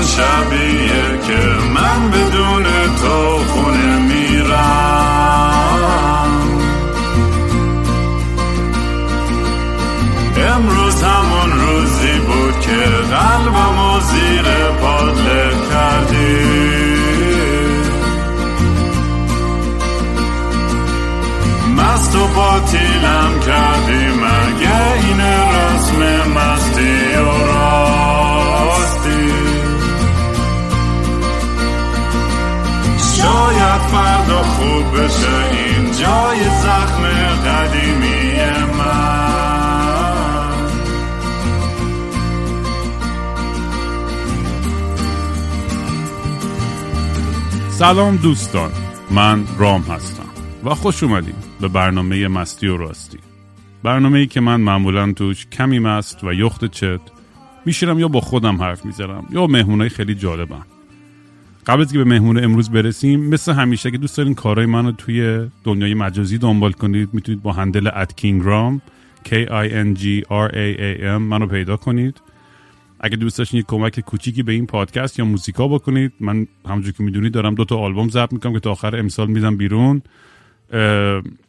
الان شبیه که من بدون سلام دوستان من رام هستم و خوش اومدیم به برنامه مستی و راستی. برنامه ای که من معمولا توش کمی مست و یخت چت میشیرم یا با خودم حرف می‌زنم یا مهمونای خیلی جالبم. قبل از که به مهمون امروز برسیم مثل همیشه که دوست دارین کارهای منو توی دنیای مجازی دنبال کنید می‌تونید با هندل ات کینگرام K I N G R A A M منو پیدا کنید. اگه دوست داشتین کمک کوچیکی به این پادکست یا موزیکام بکنید من همونجور که می‌دونید دارم دو تا آلبوم ضبط می‌کنم که تا آخر امسال میدم بیرون.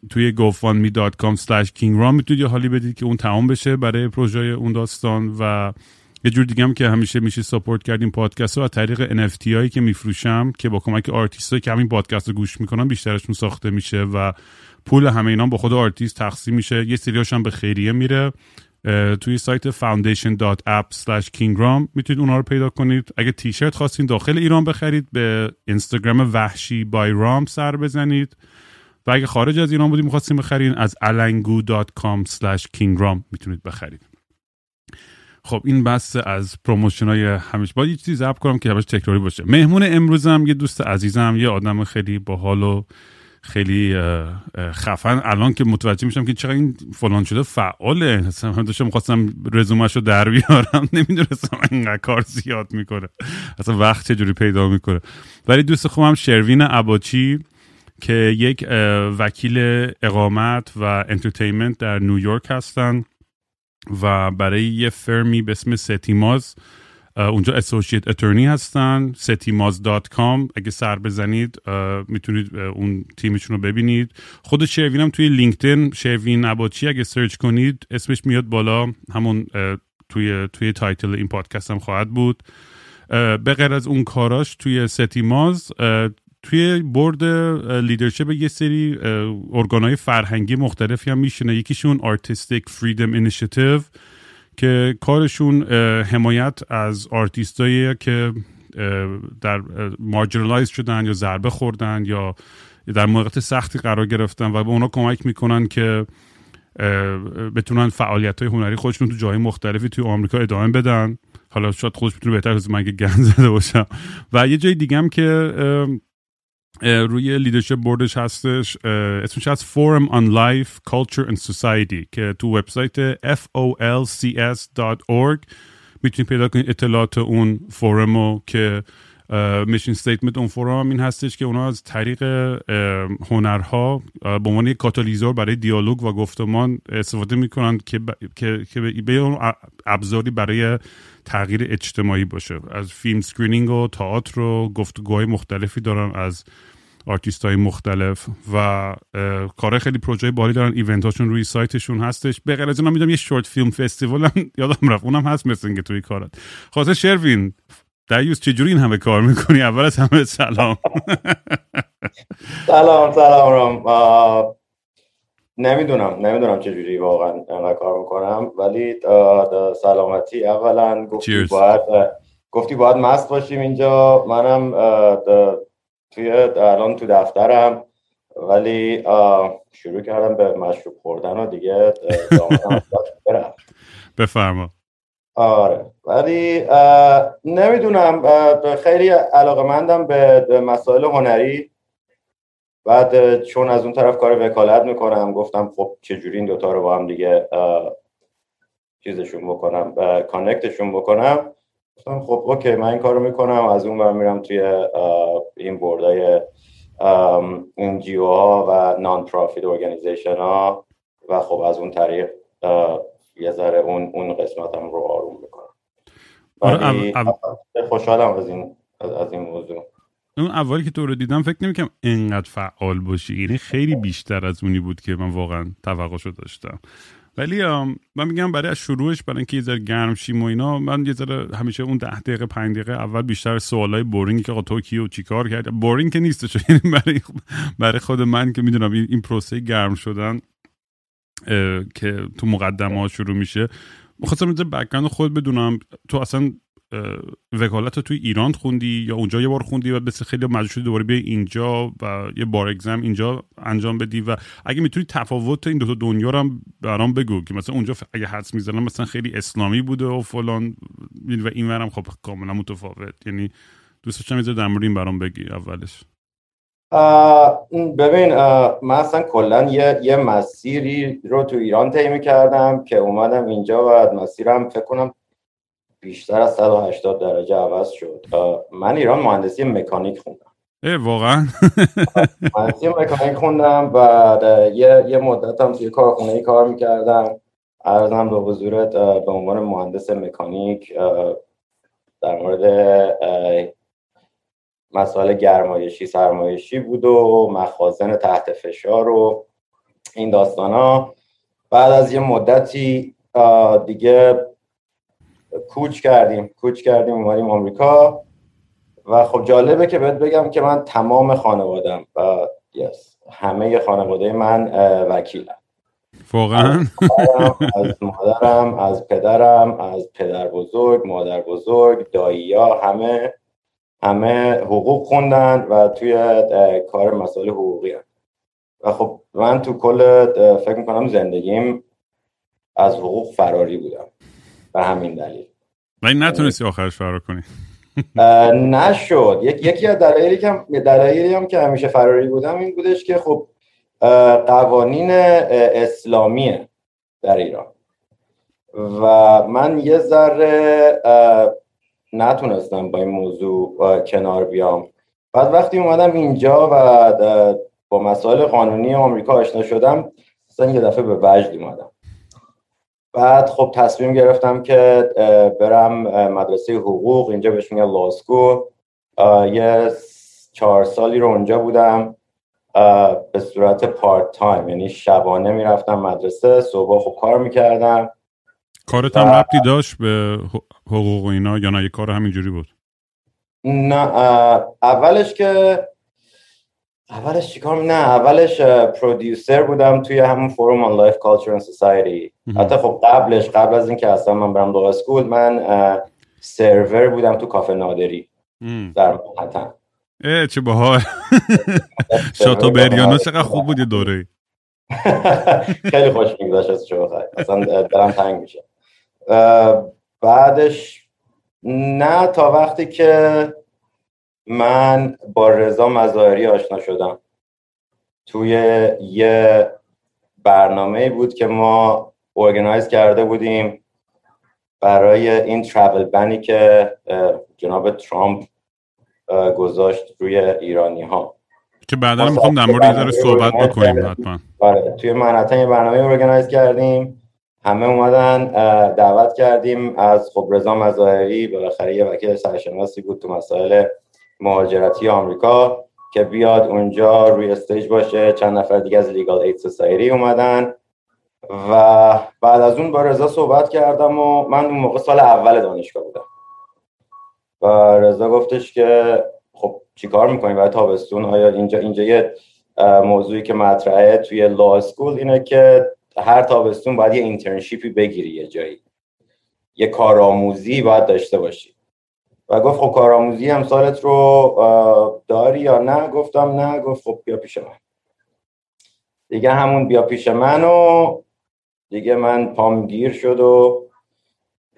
توی gofundme.com slash kingram می‌تونید یه حالی بدید که اون تمام بشه برای پروژه اون داستان و یه جور دیگه هم که همیشه میشه support کردیم پادکست رو از طریق NFT هایی که میفروشم که با کمک آرتیست که همین پادکست رو گوش می‌کنن بیشترشون ساخته میشه و پول همه اینا با خود آرتیست تقسیم میشه. یه سریاش هم به خیریه میره. توی سایت foundation.app kingram می‌تونید اونها رو پیدا کنید. اگه تیشرت خواستین داخل ایران بخرید به اینستاگرام وحشی by رام سر بزنید. و اگه خارج از ایران بودیم می‌خواستیم بخرین از alangu.com kingram می‌تونید بخرید. خب این بس از promotion های همیشه. باید یه چیزی کنم که همش تکراری باشه. مهمون امروزم یه دوست عزیزم یه آدم خیلی باحال و خیلی خفن. الان که متوجه میشم که چقدر این فلان شده فعاله. من داشتم خواستم رزومش رو در بیارم. نمی‌دونستم اینقدر کار زیاد می‌کنه. اصلا وقت چجوری پیدا می‌کنه. ولی دوست خوبم شروین عباچی که یک وکیل اقامت و entertainment در نیویورک هستن و برای یه firm ی به اسم ستیماز اونجا associate attorney هستن settimaz.com اگه سر بزنید می‌تونید اون تیمشون رو ببینید. خود شروین هم توی LinkedIn. شروین عباچی اگه search کنید اسمش میاد بالا. همون توی توی title این پادکست هم خواهد بود. به غیر از اون کاراش توی ستیماز توی board leadership یه سری ارگانهای فرهنگی مختلفی هم میشینه. یکیشون Artistic Freedom Initiative که کارشون حمایت از آرتیستایی که در مارجنالایز شدن یا ضربه خوردن یا در موقعیت سختی قرار گرفتن و به اونا کمک می‌کنن که بتونن فعالیت های هنری خودشون تو جای مختلفی توی آمریکا ادامه بدن. حالا شاید خودش بتونه بهتر از من که گن زده باشم. و یه جای دیگه هم که روی لیدرشپ بوردش هستش اسمش هست Forum on Life, Culture and Society که تو وبسایت folcs.org می‌تونید پیدا کنید اطلاعات اون forum و که mission statement اون forum این هستش که اونا از طریق هنرها به عنوان یک کاتالیزور برای دیالوگ و گفتمان استفاده می‌کنن که که به ابزاری برای تغییر اجتماعی باشه. از film screening و تئاتر و گفتگوهای مختلفی دارن از آرتیست های مختلف و کار خیلی پروژه باحالی دارن. event هاشون روی سایتشون هستش. به غیر از اونم می‌دونم یه short film festival هم یادم رفت. اونم هست مثل اینکه توی کارات. خاطر شروین دیوز چجوری این همه کار می‌کنی؟ اول از همه سلام. سلام سلام رام. نمی‌دونم نمی‌دونم چجوری واقعا انقدر کار می‌کنم ولی سلامتی اولا گفتی باید گفتی باید مست باشیم اینجا. منم توی الان تو دفترم ولی شروع کردم به مشروب خوردن و دیگه برم بفرما. آره ولی نمی‌دونم خیلی علاقه مندم به مسائل هنری. بعد چون از اون طرف کار وکالت می‌کنم گفتم خب چجوری این دوتا رو با هم دیگه چیزشون بکنم کانکتشون بکنم. گفتم خب اوکی من این کارو می‌کنم. از اون بر میرم توی این بردای این NGO ها و non-profit organization ها. و خب از اون طریق یه ذره اون اون قسمتم رو آروم می‌کنم. ولی خوشحالم از این از این موضوع. اون اولی که تو رو دیدم فکر نمی‌کنم انقدر فعال باشی. یعنی خیلی بیشتر از اونی بود که من واقعا توقعشو داشتم. ولی من میگم برای از شروعش برای اینکه یه ذره گرم شیم و اینا من یه ذره همیشه اون ده دقیقه پنج دقیقه اول بیشتر سوالای boring ی که تو کی و چیکار کرد؟ boring که نیستش. یعنی برای برای خود من که می‌دونم این, پروسه گرم شدن که تو مقدمه ها شروع میشه. می‌خواستم اینجا background خود بدونم. تو اصلا وکالت رو توی ایران خوندی یا اونجا یه بار خوندی و بس خیلی مجبور شدی دوباره بیای اینجا و یه بار exam اینجا انجام بدی و اگه می‌تونی تفاوت این دو دنیا رو هم برام بگو که مثلا اونجا اگه حدس می‌زنم مثلا خیلی اسلامی بوده و فلان و این ورم خب کاملا متفاوت. یعنی دوست داشتم در مورد این برام بگی اولش. ببین من اصلا کلا یه, یه مسیری رو تو ایران طی کردم که اومدم اینجا و مسیرم فکر کنم بیشتر از 180 درجه عوض شد. من ایران مهندسی مکانیک خوندم. اه واقعا؟ مهندسی مکانیک خوندم و یه, یه مدت هم توی کارخونه ای کار می‌کردم. ارزم به حضورت به عنوان مهندس مکانیک در مورد مسائل گرمایشی سرمایشی بود و مخازن تحت فشار و این داستان ها بعد از یه مدتی دیگه کوچ کردیم کوچ کردیم اومدیم آمریکا. و خب جالبه که بهت بگم که من تمام خانوادم و یس همه خانواده من وکیلم واقعا؟ از مادرم از پدرم از پدر بزرگ مادر بزرگ دایی ها همه همه حقوق خوندن و توی کار مسائل حقوقی هم. و خب من تو کل فکر می‌کنم زندگیم از حقوق فراری بودم. به همین دلیل. و نتونستی آخرش فرار کنی. نشد. یکی از دلایلی که دلایلی هم که همیشه فراری بودم این بودش که خب قوانین اسلامیه در ایران. و من یه ذره نتونستم با این موضوع کنار بیام. بعد وقتی اومدم اینجا و با مسائل قانونی آمریکا آشنا شدم اصلا یه دفعه به وجد اومدم. بعد خب تصمیم گرفتم که برم مدرسه حقوق. اینجا بهش میگن لاسکو یه چهار سالی رو اونجا بودم. به صورت part time یعنی شبانه می‌رفتم مدرسه صبح خب کار می‌کردم. کارت هم ربطی داشت به حقوق و اینا یا نه؟ یه کار همینجوری بود. نه اولش که اولش چیکار نه اولش producer بودم توی همون Forum on Life, Culture and Society حتی خب قبلش قبل از اینکه اصلا من برم law school من سرور بودم تو کافه نادری. در منحتن اه چه باحال. شاتو بریانو چقدر خوب بود یه دوره. خیلی خوش میگذاشت از شما اصلا دلم تنگ میشه بعدش نه تا وقتی که من با رضا مظاهری آشنا شدم. توی یه برنامه بود که ما ارگنایز کرده بودیم برای این travel ban ی که جناب ترامپ گذاشت روی ایرانی ها که بعدا می‌خوام در مورد صحبت بکنیم حتما. آره توی منهتن یه برنامه organize کردیم. همه اومدن دعوت کردیم. از خب رضا مظاهری بالاخره یه وکیل سرشناسی بود تو مسائل مهاجرتی آمریکا که بیاد اونجا روی stage باشه. چند نفر دیگه از Legal Aid Society اومدن. و بعد از اون با رضا صحبت کردم و من اون موقع سال اول دانشگاه بودم. و رضا گفتش که خب چیکار می‌کنی؟ برای تابستون. آیا اینجا اینجا یه موضوعی که مطرحه توی law school اینه که هر تابستون باید یه internship ی بگیری یه جایی. یه کارآموزی باید داشته باشی. و گفت خب کارآموزی امسالت رو داری یا نه؟ گفتم نه. گفت خب بیا پیش من. دیگه همون بیا پیش من و دیگه من پام گیر شد و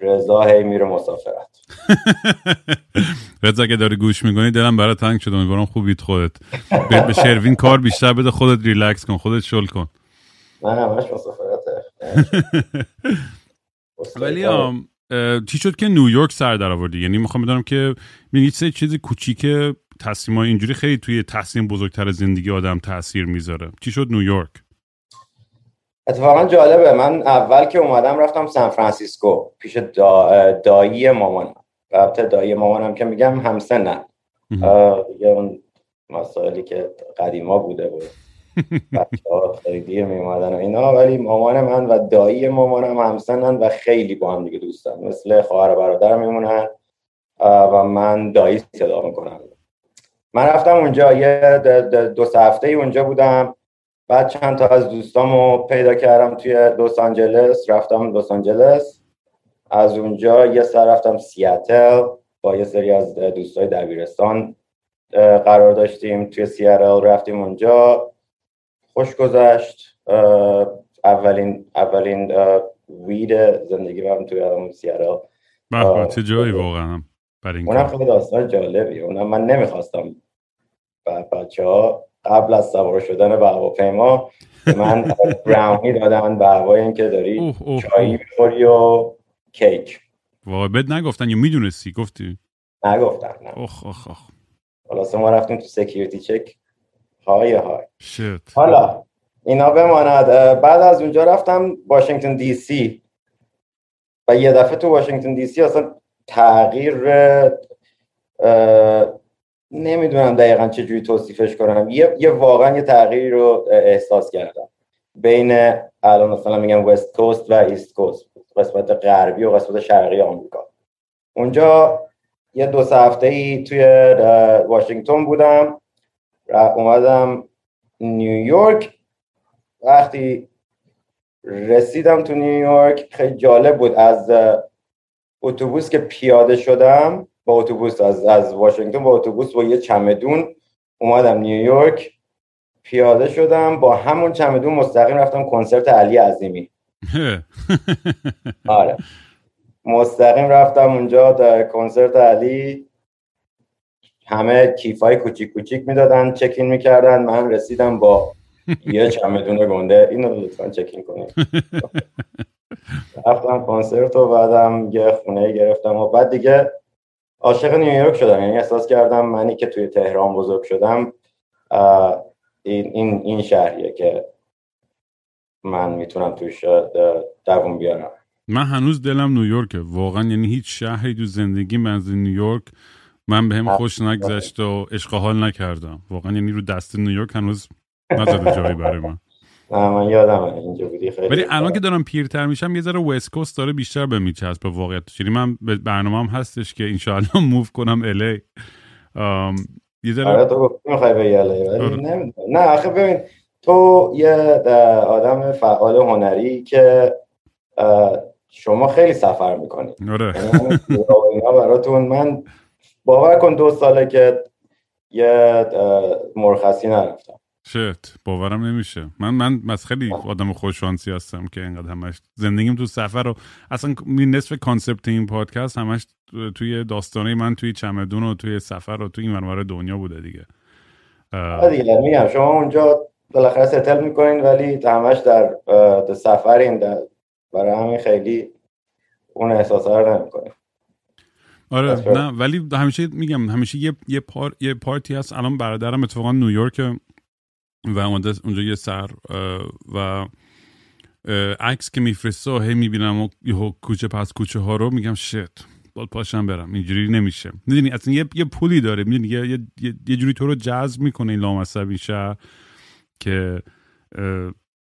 رضا هی میره مسافرت. رضا که داری گوش می‌کنی دلم برای تنگ شد. امیدوارم خوبیت خودت. به شروین کار بیشتر بده خودت ریلکس کن خودت شل کن. نه همش مسافرته. ولی چی شد که نیویورک سر در آوردی یعنی می‌خوام بدونم که یه سه چیز کوچیک تصمیم اینجوری خیلی توی تصمیم بزرگتر زندگی آدم تاثیر می‌ذاره. چی شد نیویورک اتفاقا جالبه. من اول که اومدم رفتم سان فرانسیسکو پیش دا... دایی مامانم. ابتدایی مامانم که میگم همسنن. دیگه اون مسائلی که قدیما بوده بود. بچه ها خیلی دیر میومدن و اینا. ولی مامان من و دایی مامانم همسنن و خیلی با هم دیگه دوستن مثل خواهر و برادر میمونن و من دایی صدا می‌کنم. من رفتم اونجا یه دو سه هفته اونجا بودم. بعد چند تا از دوستامو پیدا کردم توی لس آنجلس. رفتم لس آنجلس. از اونجا یه سر رفتم سیاتل با یه سری از دوستای دبیرستان قرار داشتیم توی سیاتل. رفتیم اونجا. خوش گذشت. اولین اولین وید زندگی برم توی سیاتل چه جایی واقعا اونم خیلی داستان جالبی اونم من نمی‌خواستم بچه ها قبل از سوار شدن به هواپیما من براونی دادن به هوای اینکه داری چایی می‌خوری و کیک. واقعا بد نگفتن یا می‌دونستی؟ گفتی؟ نگفتن نه. اخ اخ اخ حالا ما رفتیم تو سکیوریتی چک های های. شت. حالا اینا بماند. بعد از اونجا رفتم واشنگتن دی سی. و یه دفعه تو واشنگتن دی سی اصلا تغییر نمی‌دونم دقیقا چجوری توصیفش کنم. یه, یه واقعا یه تغییری رو احساس کردم. بین الان مثلا میگم وست کوست و ایست کوست. قسمت غربی و قسمت شرقی آمریکا. اونجا یه دو سه هفته ای توی واشنگتن بودم. اومدم نیویورک وقتی رسیدم تو نیویورک خیلی جالب بود. از اتوبوس که پیاده شدم با اتوبوس از از واشنگتن با اتوبوس با یه چمدون اومدم نیویورک پیاده شدم با همون چمدون مستقیم رفتم کنسرت علی عظیمی. آره. مستقیم رفتم اونجا در کنسرت علی. همه کیفای کوچیک کوچیک می‌دادن چکین می‌کردن. من رسیدم با یه چمدون گنده. اینو لطفا چکین کنید. رفتم کنسرت و بعدم یه خونه گرفتم و بعد دیگه عاشق نیویورک شدم. یعنی احساس کردم منی که توی تهران بزرگ شدم این, این, این شهریه که من می‌تونم توش دووم بیارم. من هنوز دلم نیویورکه. واقعا یعنی هیچ شهری تو زندگی من از نیویورک من به هم خوش نگذشت و عشق حال نکردم. واقعا یعنی رو دست نیویورک هنوز نزده جایی برای من. من یادم اینجا بودی خیلی ولی الان که دارم پیرتر میشم یه ذره وست کوست داره بیشتر به میچسب به واقعیت یعنی من برنامه هم هستش که انشاءالله موو کنم الی یه ذره آره تو گفتی می‌خوای به الی ولی نه آخه ببین تو یه آدم فعال هنری که شما خیلی سفر می‌کنی. آره. براتون من باور کن دو ساله که یه مرخصی نرفتم. شت باورم نمیشه. من من از خیلی آدم خوششانسی هستم که اینقدر همش زندگیم تو سفر رو اصلا نصف کانسپت این پادکست همش توی داستانه من توی چمدون و توی سفر و توی این دنیا بوده دیگه. دیگه میگم شما اونجا بالاخره ستل می‌کنین ولی همش در سفرین در برای همین خیلی اون احساس رو نمی‌کنین. آره نه ولی همیشه میگم همیشه یه یه, پار، یه پارتی هست. الان برادرم اتفاقا نیویورک و اومده اونجا یه سر و عکس که میفرسته و هی می‌بینم و یه کوچه پس کوچه ها رو میگم شت باید پاشم برم. اینجوری نمیشه. می‌دونی اصلا یه, یه پولی داره. می‌دونی یه, یه, یه جوری تو رو جذب می‌کنه این لامصبی شهر که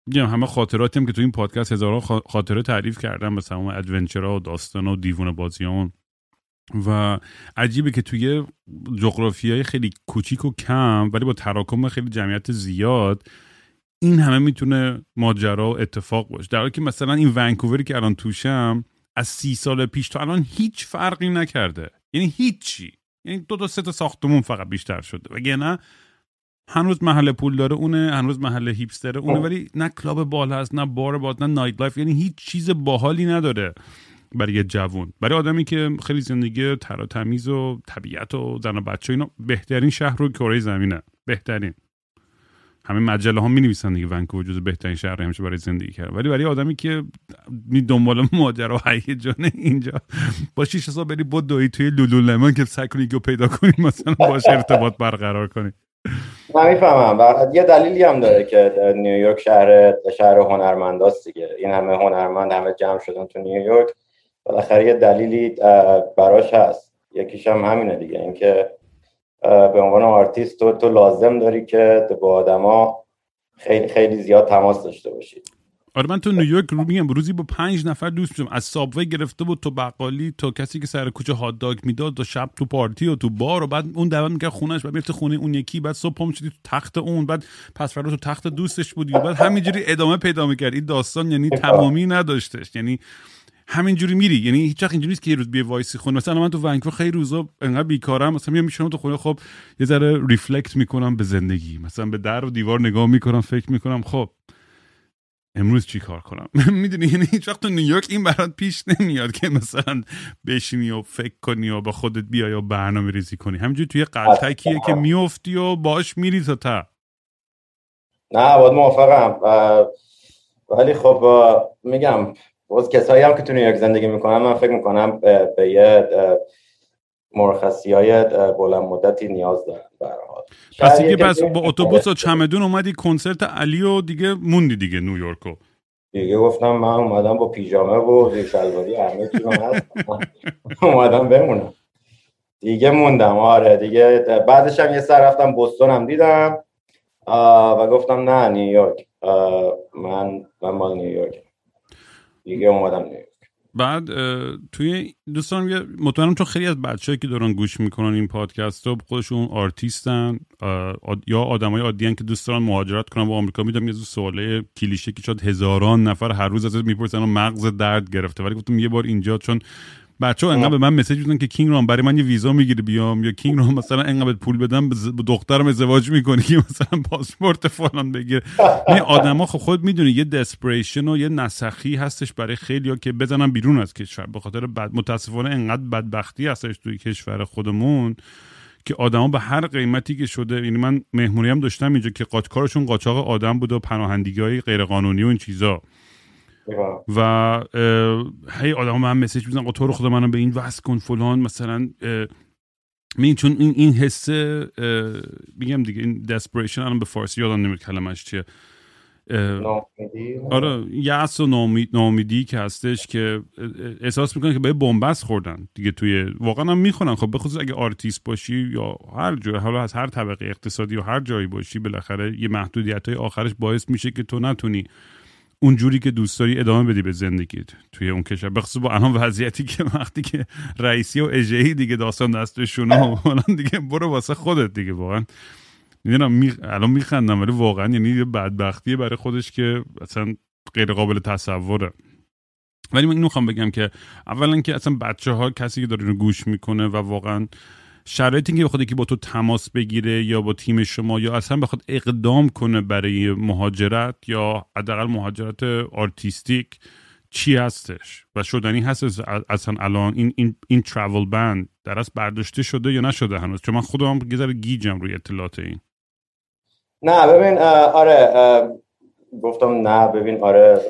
میگم همه خاطراتی هم که تو این پادکست هزاران خاطره تعریف کردم مثلا اون ادونچرها و داستان و دیوونه بازیان و عجیبه که توی های خیلی کوچیک و کم ولی با تراکم خیلی جمعیت زیاد این همه می‌تونه ماجرا و اتفاق باشه. در حالی که مثلا این ونکووری که الان توشم از سی سال پیش تا الان هیچ فرقی نکرده. یعنی هیچی. یعنی دو تا سه تا ساختمون فقط بیشتر شده. و نه هنوز محل پول داره اونه هنوز محل hipster ه اونه ولی نه کلاب باحال هست نه بار باحال نه nightlife. یعنی هیچ چیز باحالی نداره. برای یه جوون. برای آدمی که خیلی زندگی تر تمیز و طبیعت و زن و بچه اینا بهترین شهر رو کره زمینه. بهترین. همه مجله ها می نویسن دیگه ونکوور جز بهترین شهر همیشه برای زندگی کرد ولی برای آدمی که می دنبال ماجرا و هیجان اینجا با شیش سال بری بود دوی توی لولو که سعی کنی پیدا کنی مثلا باش ارتباط برقرار کنی. من می‌فهمم. یه دلیلی هم داره که نیویورک شهر شهر هنرمنداست دیگه. این همه هنرمند همه جمع شدن تو نیویورک. بالاخره یه دلیلی براش هست. یکیش هم همینه دیگه اینکه به عنوان آرتیست تو, تو لازم داری که با آدما خیلی خیلی زیاد تماس داشته باشید آره من تو نیویورک رو میگم روزی با پنج نفر دوست میشم. از subway گرفته بود تو بقالی تا کسی که سر کوچه hot dog می‌داد تا شب تو پارتی و تو بار و بعد اون دعوت می‌کرد خونش بعد می‌رفت خونه اون یکی بعد صبح پام شدی تو تخت اون بعد پس فردا تو تخت دوستش بودی بعد همینجوری ادامه پیدا می‌کرد. این داستان یعنی تمامی نداشتش. یعنی همینجوری میری. یعنی هیچ وقت اینجوری نیست که یه روز بیا وایسی خونه. مثلا من تو ونکوور خیلی روزا انقدر بیکارم. مثلا میام میشم تو خونه خب یه ذره ریفلکت می‌کنم به زندگی. مثلا به در و دیوار نگاه می‌کنم فکر می‌کنم خب امروز چی کار کنم؟ می‌دونی؟ یعنی هیچ وقت تو نیویورک این برات پیش نمیاد که مثلا بشینی و فکر کنی و با خودت بیای و برنامه ریزی کنی. همینجوری توی قلتکیه که میفتی و باش میری تا تا. نه باید موافقم. ولی خب میگم باز کسایی هم که تو نیویورک زندگی می‌کنم من فکر می‌کنم به یه مرخصی های بلند مدتی نیاز دارن پس دیگه پس با اتوبوس و چمدون اومدی کنسرت علی و دیگه موندی دیگه نیویورکو. دیگه گفتم من اومدم با پیژامه و شلواری همه چی اومدم بمونم. دیگه موندم آره دیگه بعدش هم یه سر رفتم بوستون هم دیدم و گفتم نه نیویورک من من مال نیویورک دیگه اومدم نیویورک. بعد توی دوستان مطمئنم چون خیلی از بچه‌ای که دارن گوش می‌کنن این پادکست رو خودشون آرتیستن یا آدمای عادی که دوست دارن مهاجرت کنن به آمریکا. می‌دونم یه سواله کلیشه‌ای که شاید هزاران نفر هر روز ازت می‌پرسن و مغز درد گرفته. ولی گفتم یه بار اینجا چون بچه ها انقدر به من message میدن که کینگ رام برای من یه ویزا می‌گیره بیام یا کینگ رام مثلا انقدر پول بدم به دخترم ازدواج می‌کنه که مثلا پاسپورت فلان بگیره. این آدما خب خود می‌دونی یه دسپریشن و یه نسخی هستش برای خیلی که بزنن بیرون از کشور. به خاطر بد متاسفانه انقدر بدبختی هستش توی کشور خودمون که آدما به هر قیمتی که شده یعنی من مهمونی هم داشتم اینجا که قاچکارشون قاچاق آدم بود و پناهندگی های غیرقانونی و این چیزا. و هی آدم من مسیج می‌زنن تو رو خدا منو به این وصل کن فلان مثلا می چون این این حسه میگم دیگه این desperation الان به فارسی یادم نمیاد کلمش چیه. آره یأس و نامیدی که هستش که احساس می‌کنن که به بنبست خوردن دیگه توی واقعا هم می‌خونن خب بخصوص اگه آرتیست باشی یا هر جای حالا از هر طبقه اقتصادی یا هر جایی باشی بالاخره یه محدودیت های آخرش باعث میشه که تو نتونی اونجوری که دوست داری ادامه بدی به زندگیت توی اون کشور. بخصوص با الان وضعیتی که وقتی که رئیسی و اجهی دیگه داستان دستشون و دیگه برو واسه خودت دیگه واقعا. می‌دونم می... الان میخندم ولی واقعا یعنی یه بدبختیه برای خودش که اصلا غیر قابل تصوره. ولی من اینو می‌خوام بگم که اولا که اصلا بچه ها کسی که داره اینو گوش می‌کنه و واقعا شرایطی که بخواد که با تو تماس بگیره یا با تیم شما یا اصلا بخواد اقدام کنه برای مهاجرت یا حداقل مهاجرت artistic چی هستش و شدنی هست اصلا الان این این این travel ban در از برداشته شده یا نشده هنوز؟ چون من خودم ذره گیجم روی اطلاعات این. نه ببین آره گفتم نه ببین آره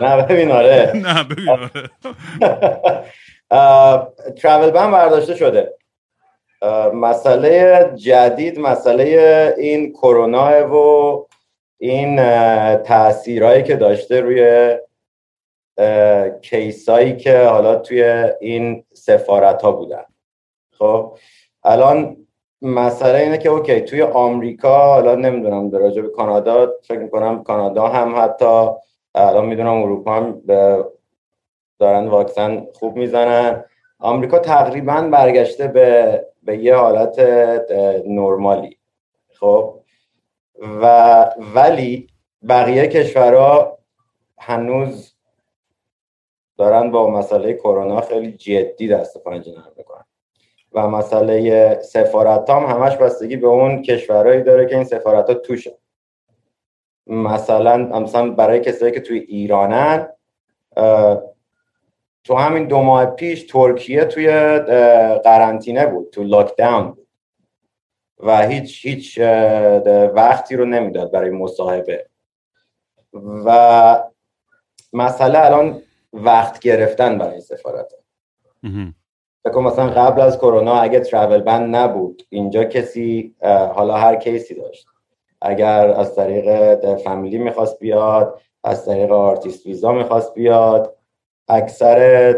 نه ببین آره. نه ببین آره. travel ban برداشته شده. مسئله جدید مسئله این کرونا و این تاثیرهایی که داشته روی کیسایی که حالا توی این سفارت ها بودن. خب الان مسئله اینه که اوکی توی آمریکا حالا نمی‌دونم در به کانادا فکر می‌کنم کانادا هم حتی الان می‌دونم اروپا هم دارن واکسن خوب می‌زنن. آمریکا تقریبا برگشته به, به یه حالت نرمالی. خب؟ و ولی بقیه کشورها هنوز دارن با مسئله کرونا خیلی جدی دست پنجه نرم می‌کنن. و مسئله سفارت هم همش بستگی به اون کشورهایی داره که این سفارت ها توشه. مثلا مثلا برای کسایی که توی ایرانن تو همین دو ماه پیش ترکیه توی قرنطینه بود تو lockdown بود. و هیچ هیچ وقتی رو نمی‌داد برای مصاحبه. و مسئله الان وقت گرفتن برای سفارت. ببین مثلا قبل از کرونا اگه travel ban نبود اینجا کسی حالا هر case ی داشت. اگر از طریق فامیلی می‌خواست بیاد از طریق artist visa می‌خواست بیاد اکثر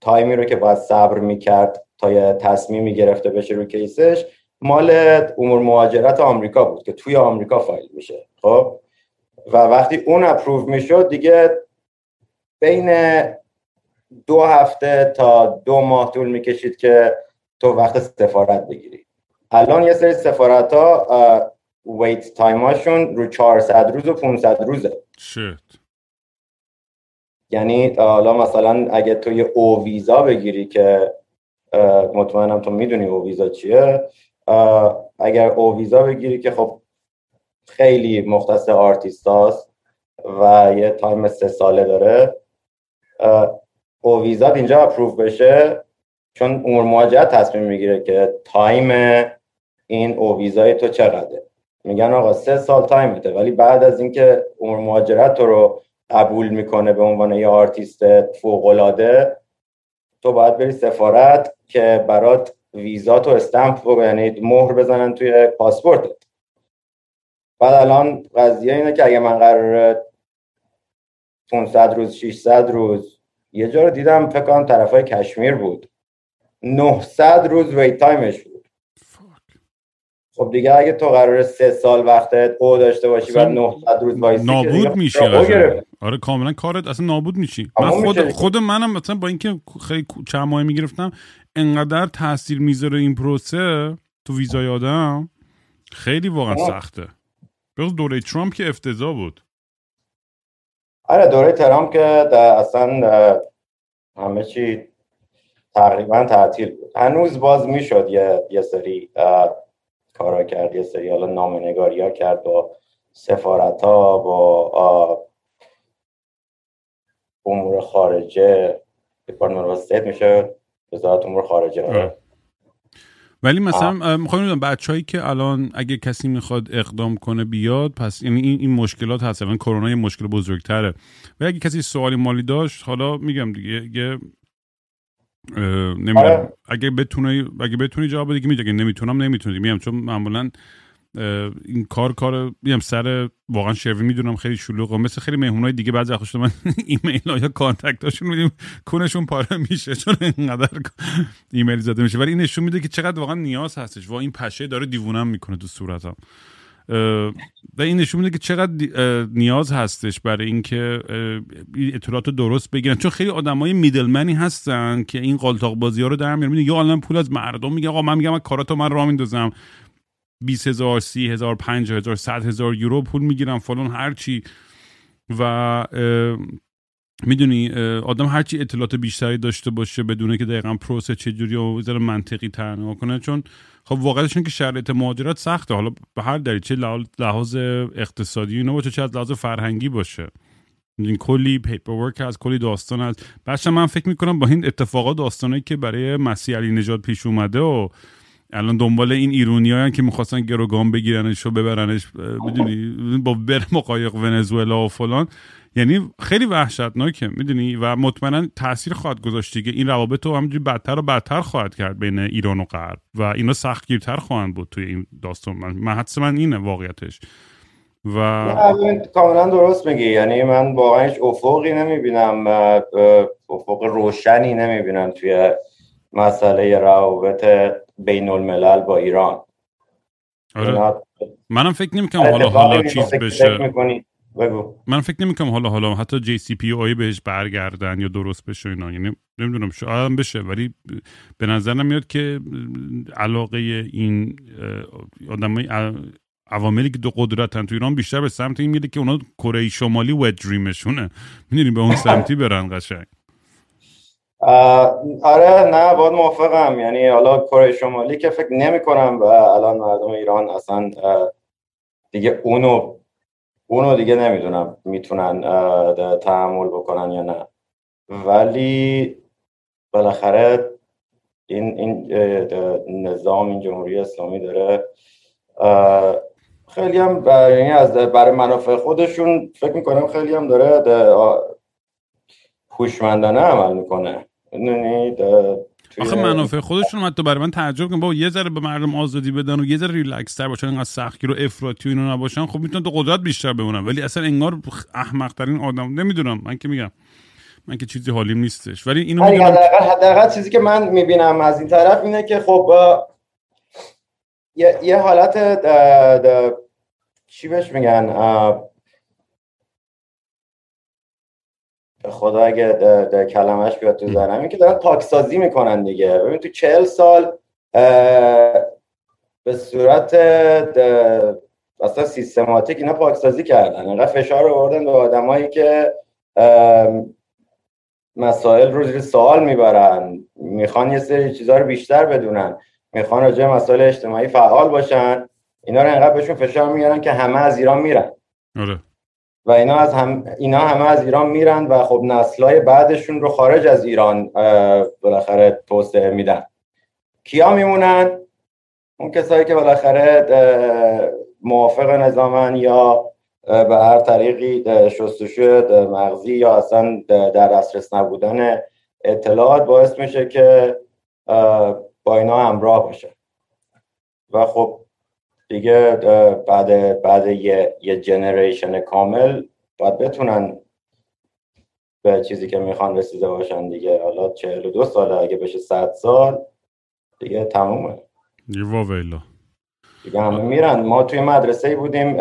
تایمی رو که باید صبر می‌کرد تا تصمیمی گرفته بشه رو کیسش مال امور مهاجرت آمریکا بود که توی آمریکا فایل میشه. خب؟ و وقتی اون اپروو می‌شد دیگه بین دو هفته تا دو ماه طول می‌کشید که تو وقت سفارت بگیری. الان یه سری سفارت ها ویت تایماشون رو 400 روز و 500 روزه. shit یعنی حالا مثلا اگه تو یه O visa بگیری که مطمئنم تو می‌دونی O visa چیه اگر O visa بگیری که خب خیلی مختص آرتیست و یه time سه ساله داره O visa اینجا approve بشه چون امور مهاجرت تصمیم می‌گیره که time این او ویزای تو چقدره. میگن آقا سه سال تایمته ولی بعد از اینکه امور مهاجرت تو رو قبول می‌کنه به عنوان یه آرتیست فوق‌العاده تو باید بری سفارت که برات ویزا تو stamp یعنی مهر بزنن توی پاسپورتت. بعد الان قضیه اینه که اگه من قرار 500 روز 600 روز یه جا رو دیدم فکر کنم طرفای کشمیر بود. 900 روز wait time ش بود. خب دیگه اگه تو قرار سه سال وقتت او داشته باشی بعد 900 روز وایسی نابود میشی آره کاملا کارت اصلا نابود میشی. من خود خود منم مثلا با اینکه خیلی چند ماه می‌گرفتم انقدر تاثیر می‌ذاره این پروسه تو ویزای آدم خیلی واقعا سخته. بخصوص دوره ترامپ که افتضاح بود. آره دوره ترامپ که اصلا همه چی تقریبا تعطیل بود. هنوز باز می‌شد یه, یه سری کارا کرد یه سری حالا نامنگاری ها کرد با سفارت ها با امور خارجه دیپارتمنت میشه وزارت امور خارجه. ولی مثلا می‌خوام بدونم بچه‌ای که الان اگه کسی می‌خواد اقدام کنه بیاد پس یعنی این, این مشکلات هست. الان کرونا یه مشکل بزرگتره. و اگه کسی سوالی مالی داشت حالا میگم دیگه یه نمی‌دونم. آره. اگه بتونه اگه بتونی جواب دیگه میگه نمی‌تونم نمی‌تونی. میگم چون معمولا این کار کار میگم سر واقعا شروی می‌دونم خیلی شلوغه. مثل خیلی مهمونای دیگه بعضی وقتا من ایمیل ها یا contact هاشون میدیم کنشون پاره میشه چون اینقدر ایمیل زده میشه. ولی این نشون میده که چقدر واقعا نیاز هستش. و این پشه داره دیوونم می‌کنه تو صورتم. و این نشون میده که چقدر نیاز هستش برای اینکه اطلاعات درست بگیرن. چون خیلی آدمای میدلمنی هستن که این قالتاق بازی ها رو در میارن. یا الان پول از مردم میگه آقا من میگم کاراتو من راه میندازم. 20 هزار سی هزار یورو پول می‌گیرم فلان هرچی و می‌دونی آدم هرچی اطلاعات بیشتری داشته باشه بدونه که دقیقا پروسه چجوری و ذره منطقی تر کنه چون خب واقعیتش که شرایط مهاجرت سخته. حالا به هر دلیل چه لحاظ اقتصادی اینو باشه چه از لحاظ فرهنگی باشه. این کلی پیپر ورک هست کلی داستان هست. بچه من فکر می‌کنم با این اتفاقات داستانایی که برای مسیح علی نجات پیش اومده و الان دنبال این ایرونی که می‌خواستن گروگان بگیرنش و ببرنش بدونی با بر مقایق ونزوئلا و فلان. یعنی خیلی وحشتناکه می‌دونی؟ و مطمئنا تاثیر خواهد گذاشت دیگه. این روابط رو همینجوری بدتر و بدتر خواهد کرد بین ایران و غرب. و اینا سختگیرتر خواهند بود توی این داستان. من, من من اینه واقعیتش. و کاملا درست میگی. یعنی من واقعا هیچ افقی نمی‌بینم افق روشنی نمی‌بینم توی مسئله روابط بین الملل با ایران. آره. منم فکر نمی‌کنم حالا حالا چیز بشه. من فکر نمی‌کنم حالا حالا حتی جی سی پی آی بهش برگردن یا درست بشه اینا. یعنی نمی‌دونم شاید بشه ولی به نظر میاد که علاقه این آدمای عواملی که دو قدرتن تو ایران بیشتر به سمت این میره که اونا کره شمالی و دریمشونه می‌دونی به اون سمتی برن قشنگ. آره نه باید موافقم. یعنی حالا کره شمالی که فکر نمی کنم و الان مردم ایران اصلا دیگه اونو اونو دیگه نمی‌دونم می‌تونن تحمل بکنن یا نه. ولی بالاخره این این نظام این جمهوری اسلامی داره خیلی هم یعنی از برای منافع خودشون فکر می‌کنم خیلی هم داره هوشمندانه عمل می‌کنه. آخه منافع خودشون حتی برای من تعجب کن با یه ذره به مردم آزادی بدن و یه ذره ریلکس تر باشن اینقدر سختی رو افراطی و اینو نباشن. خب می‌تونن تو قدرت بیشتر بمونن. ولی اصلا انگار احمق ترین آدم نمی‌دونم من که میگم. من که چیزی حالیم نیستش. ولی اینو می‌دونم حداقل حداقل چیزی که من می‌بینم از این طرف اینه که خب یه, یه حالت ده- چی بهش میگن به خدا اگه ده کلمش بیاد تو این که دارن پاکسازی می‌کنن دیگه. ببین تو چهل سال به صورت اصلا سیستماتیک اینا پاکسازی کردن. انقدر فشار آوردن به آدمایی که مسائل رو زیر سوال می‌برن. می‌خوان یه سری چیزها رو بیشتر بدونن. می‌خوان راجع مسائل اجتماعی فعال باشن. اینا رو انقدر بهشون فشار میارن که همه از ایران میرن. آره. و اینا از هم اینا همه از ایران میرن و خب نسلای بعدشون رو خارج از ایران بالاخره توسعه میدن. کیا میمونن؟ اون کسایی که بالاخره موافق نظامن یا به هر طریقی اه، مغزی یا اصلا در دسترس نبودن اطلاعات باعث میشه که با اینا همراه باشه و خب دیگه بعد بعد یه یه جنریشن کامل باید بتونن به چیزی که می‌خوان رسیده باشن دیگه. حالا 42 ساله اگه بشه 100 سال دیگه تمومه. واویلا دیگه همه میرن. ما توی مدرسه بودیم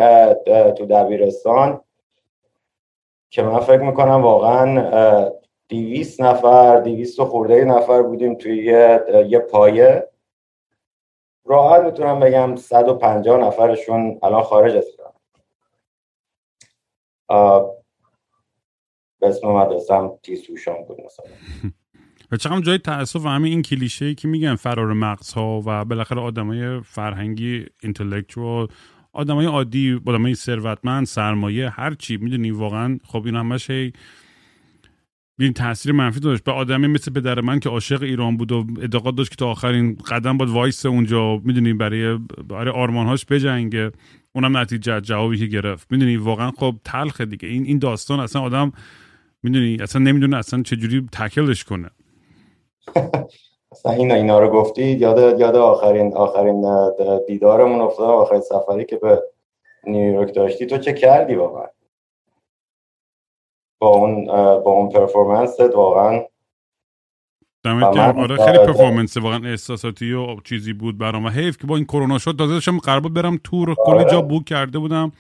تو دبیرستان که من فکر می‌کنم واقعا دیویس نفر دیویست و خورده نفر بودیم توی یه, یه پایه. راحت می‌تونم بگم 150 نفرشون الان خارج از ایران. به اسم مدرسه هم تیسوشان بود مثلا. و چقدر جای تاسف و همین این کلیشه که میگن فرار مغزها و بالاخره آدمای فرهنگی intellectual آدمای عادی آدمای ثروتمند سرمایه هر چی می‌دونی؟ واقعا خب این همش این تاثیر منفی داشت. به آدمی مثل پدر من که عاشق ایران بود و اعتقاد داشت که تا آخرین قدم باید وایس اونجا. می‌دونی برای برای آرمانهاش بجنگه. اونم نتیجه جوابی که گرفت. می‌دونی واقعا خب تلخه دیگه. این این داستان اصلا آدم می‌دونی اصلا نمی‌دونه اصلا چجوری تکلش کنه. اصلا اینا اینا رو گفتید یاد یاد آخرین آخرین دیدارمون افتادم آخرین سفری که به نیویورک داشتی. تو چه کردی واقعا؟ با اون با اون پرفورمنست واقعا آره خیلی آره. پرفورمنس واقعا احساساتی و چیزی بود برام. و حیف که با این کرونا شد تازه داشتم قرار بود برم تور کلی آره. جا بوک کرده بودم.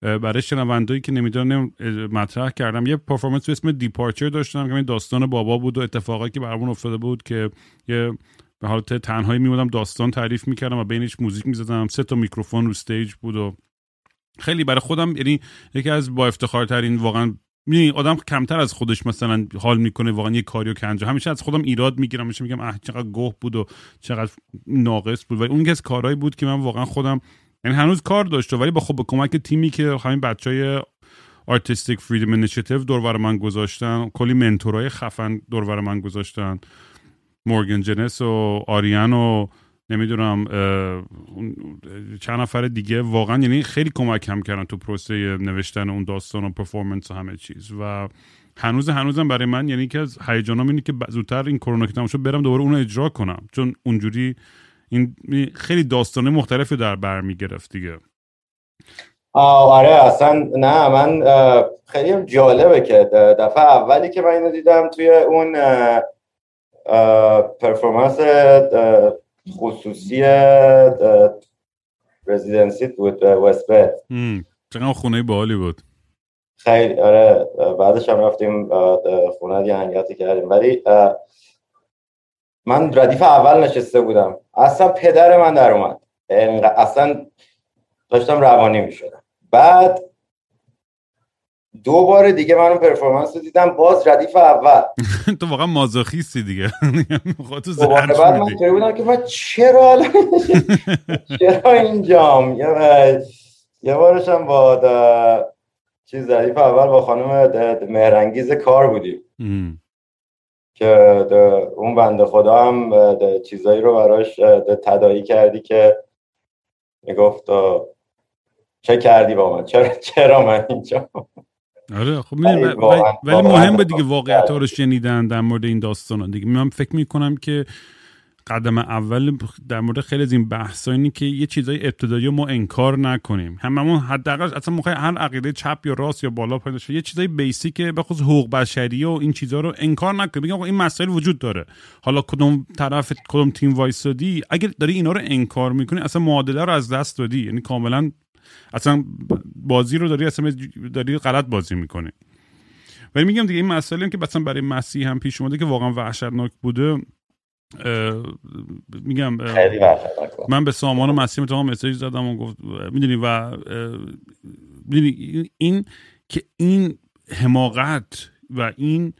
برای شنونده‌هایی که نمی‌دونم مطرح کردم. یه performance به اسم Departure داشتم که این داستان بابا بود و اتفاقایی که برامون افتاده بود که یه به حالت تنهایی میمودم داستان تعریف می‌کردم و بینش موزیک می‌زدم. سه تا میکروفون رو stage بود و خیلی برای خودم یعنی یکی از با افتخارترین واقعا می‌دونی آدم کمتر از خودش مثلا حال می‌کنه واقعا یه کاریو که انجام. همیشه از خودم ایراد می‌گیرم همیشه میگم اه چقدر گوه بود و چقدر ناقص بود. ولی اون که از کارهایی بود که من واقعا خودم یعنی هنوز کار داشته ولی با خب به کمک تیمی که همین بچهای Artistic Freedom Initiative دور من گذاشتن کلی mentor ای خفن دور من گذاشتن. مورگن جنس و آریان و نمی‌دونم چند نفر دیگه واقعا یعنی خیلی کمک هم کردن تو پروسه نوشتن اون داستان و performance و همه چیز. و هنوز هنوزم برای من یعنی که از هیجانام اینه که زودتر این کرونا که تموم شد برم دوباره اونو اجرا کنم. چون اونجوری این خیلی داستانه مختلفی در بر می‌گرفت دیگه. آره اصلا نه من خیلی جالبه که دفعه اولی که من اینو دیدم توی اون پرفورمنس خصوصی رزیدنسی بود وست بد. چقدر خونه باحالی بود. خیلی آره بعدش هم رفتیم خونه یه هنگاتی کردیم. ولی من ردیف اول نشسته بودم. اصلا پدر من در اومد. اصلا داشتم روانی می‌شدم. بعد دو بار دیگه من اون پرفورمنس رو دیدم باز ردیف اول. تو واقعا مازوخیستی دیگه. خودتو دوباره زرش بعد من اینطوری بودم که من چرا چرا اینجام؟ یه بار- یه بارش هم با چیز ردیف اول با خانم مهرنگیز کار بودیم. که اون بنده خدا هم چیزایی رو براش تداعی کردی که می‌گفت چه کردی با من؟ چرا چرا من اینجا آره خب ولی واقعاً مهمه دیگه واقعیت ها رو شنیدن در مورد این داستان دیگه من فکر می‌کنم که قدم اول در مورد خیلی از این بحث اینه که یه چیزای ابتدایی ما انکار نکنیم. هممون حداقل اصلا موقع هر عقیده چپ یا راست یا بالا پایین یه چیزای بیسیک به خصوص حقوق بشری و این چیزا رو انکار نکنیم. بگیم این مسائل وجود داره. حالا کدوم طرف کدوم تیم وایسادی؟ اگر داری اینا رو انکار می‌کنی اصلا معادله رو از دست دادی. یعنی کاملا اصلا بازی رو داری اصلا داری غلط بازی می‌کنی. ولی میگم دیگه این مسئله که مثلا برای مسیح هم پیش اومده که واقعا وحشتناک بوده میگم من به سامان و مسیح تو مسیج زدم و گفت می‌دونی و می‌دونی این که این حماقت و این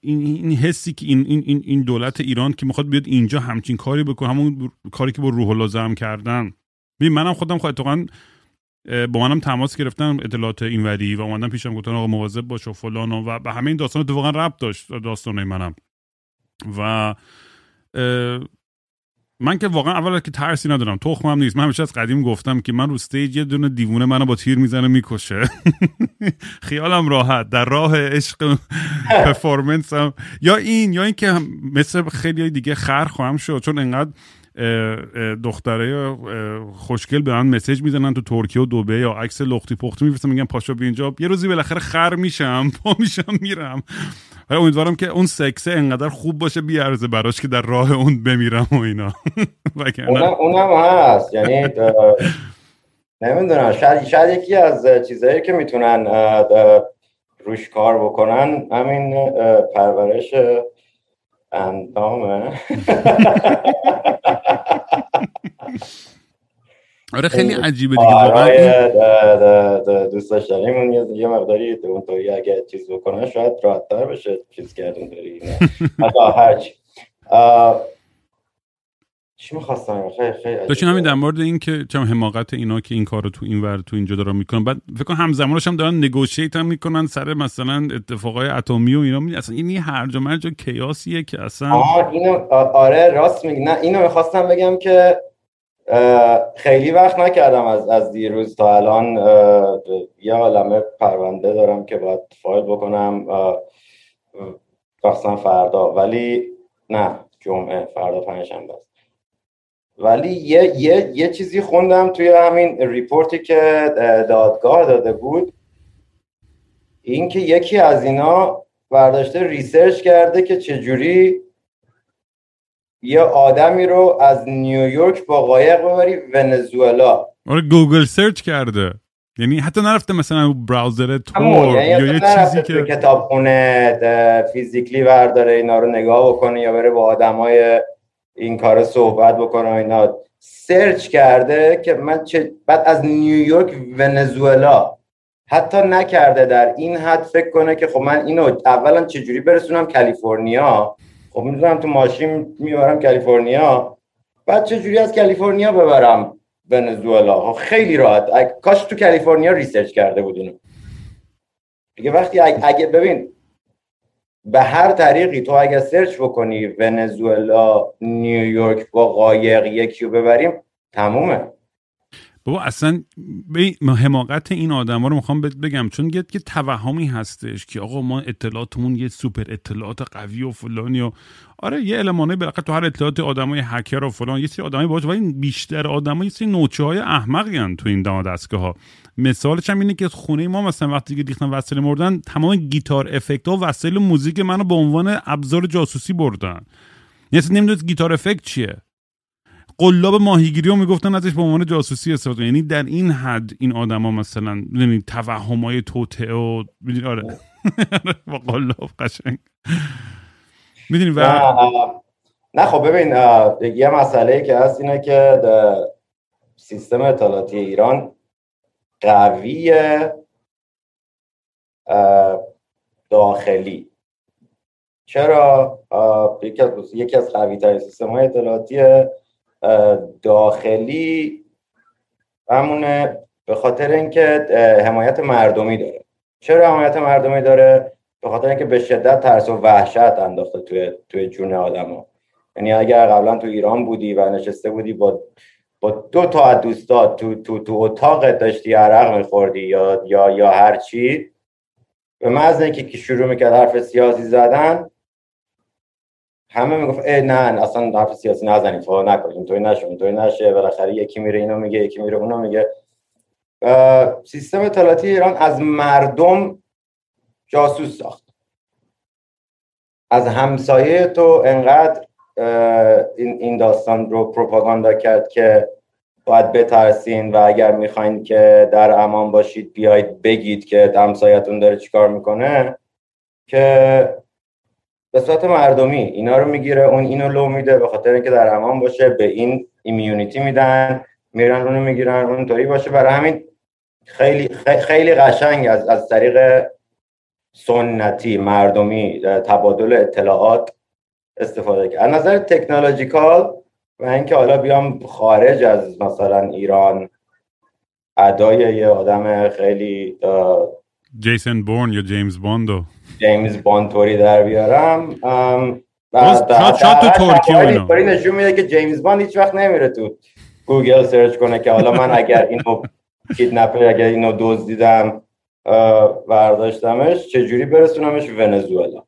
این, این حسی که این, این, این دولت ایران که می‌خواد بیاد اینجا همچین کاری بکنه همون کاری که با روح الله کردن. ببین منم خودم خواهد با منم تماس گرفتم اطلاعات اینوری و اومدن پیشم گفتن آقا مواظب باش و فلان و, به همه این داستان واقعا ربط داشت داستانه منم. و من که واقعا اول که ترسی ندارم تخمم نیست. من همیشه از قدیم گفتم که من رو استیج یه دونه دیوونه منو با تیر می‌زنه می‌کشه. خیالم راحت. در راه عشق پرفورمنس هم. یا این یا این که مثل خیلی دیگه خر خواهم شد چون انقدر دختره خوشگل به من مسیج می‌زنن تو ترکیه و دوبه یا عکس لختی پختی میفرستن میگن پاشا بیا اینجا. یه روزی بالاخره خر میشم پا میشم میرم. امیدوارم که اون سکسه انقدر خوب باشه بیارزه براش که در راه اون بمیرم و اینا. اونم, اونم هست. یعنی نمی‌دونم. شاید, شاید یکی از چیزهایی که می‌تونن روش کار بکنن همین پرورش اندامه. آره خیلی عجیبه دیگه واقعا. دوست داشتنیمون یه مقداری اون توی اگه چیز بکنه شاید راحتتر بشه چیز کردن داری هرچی. چی می‌خواستم؟ خیلی خیلی داشتین همین در مورد این که چم حماقت اینا که این کارو تو این ور تو اینجا دارن می‌کنن. بعد فکر کنم همزمانش هم دارن نگوشیت هم می‌کنن سر مثلا اتفاقای اتمی و اینا. اصلا این هرج و مرج و کیاسیه که اصلا آه اینو آره راست میگی. نه اینو می‌خواستم بگم که خیلی وقت نکردم از از دیروز تا الان یه عالمه پرونده دارم که باید فایل بکنم. مخصوصا فردا. ولی نه جمعه فردا پنجشنبه است. ولی یه, یه, یه چیزی خوندم توی همین report ی که دادگاه داده بود. اینکه یکی از اینا برداشته research کرده که چجوری یه آدمی رو از نیویورک با قایق ببری ونزوئلا. آره گوگل search کرده. یعنی حتی نرفته مثلا browser تور یعنی یا یه چیزی که کتابخونه فیزیکلی برداره اینا رو نگاه بکنه یا بره با آدمای این کار صحبت بکنه اینا. سرچ کرده که من چه بعد از نیویورک ونزوئلا. حتی نکرده در این حد فکر کنه که خب من اینو اولا چجوری برسونم کالیفرنیا. خب می‌دونم تو ماشین می‌برم کالیفرنیا. بعد چجوری از کالیفرنیا ببرم ونزوئلا؟ خب خیلی راحت. کاش تو کالیفرنیا research کرده بود دیگه وقتی اگه ببین به هر طریقی تو اگه search بکنی ونزوئلا نیویورک با قایق یکی رو ببریم تمومه. بابا اصلا حماقت این آدم ها رو می‌خوام بگم چون یه توهمی هستش که آقا ما اطلاعاتمون یه سوپر اطلاعات قوی و فلانی و آره یه element ه بالاخره تو هر اطلاعات آدمای هکر و فلان یه سری آدمای باشه ولی بیشتر آدمای یه سری نوچه های احمقی تو این دستگاه ها مثالش هم اینه که خونه ما مثلا وقتی که ریختن وسایل مردن تمام گیتار افکت ها وسایل موزیک منو به عنوان ابزار جاسوسی بردن. یعنی نمی‌دونید گیتار افکت چیه. قلاب ماهیگیری رو می‌گفتن ازش به عنوان جاسوسی استفاده یعنی در این حد این آدما مثلا می‌دونی توهمای توته و آره. با قلاب قشنگ. می‌دونی و نه خب ببین یه مسئله که هست اینه که سیستم اطلاعاتی ایران قوی داخلی. چرا؟ یکی از یکی از قوی ترین سیستم های اطلاعاتی داخلی همونه به خاطر اینکه حمایت مردمی داره. چرا حمایت مردمی داره؟ به خاطر اینکه به شدت ترس و وحشت انداخته توی توی جون آدما یعنی اگر قبلا تو ایران بودی و نشسته بودی با با دو تا از دوستات تو تو تو اتاق داشتی عرق میخوردی یا یا یا هر چی به اینکه که شروع می‌کرد حرف سیاسی زدن همه می‌گفت نه اصلا حرف سیاسی نزنیم فلان نکنیم اینطوری نشه اینطوری نشه بالاخره یکی میره اینو میگه یکی میره اونو میگه. سیستم اطلاعاتی ایران از مردم جاسوس ساخت. از همسایه تو انقدر این داستان رو پروپاگاندا کرد که باید بترسین و اگر می‌خواین که در امان باشید بیاید بگید که همسایتون داره چیکار می‌کنه که به صورت مردمی اینا رو می‌گیره اون اینو لو میده به خاطر اینکه در امان باشه به این ایمیونیتی میدن میرن اونو می‌گیرن اونطوری باشه. برای همین خیلی خیلی قشنگ از از طریق سنتی مردمی تبادل اطلاعات استفاده کرد. از نظر technological و اینکه حالا بیام خارج از مثلا ایران ادای یه آدم خیلی جیسن بورن یا James Bond و James Bond طوری در بیارم. شاید تو ترکی اینا. نشون میده که James Bond هیچ وقت نمیره تو گوگل search کنه که حالا من اگر اینو کیدنپر اگر اینو دزدیدم برداشتمش چجوری برسونمش ونزوئلا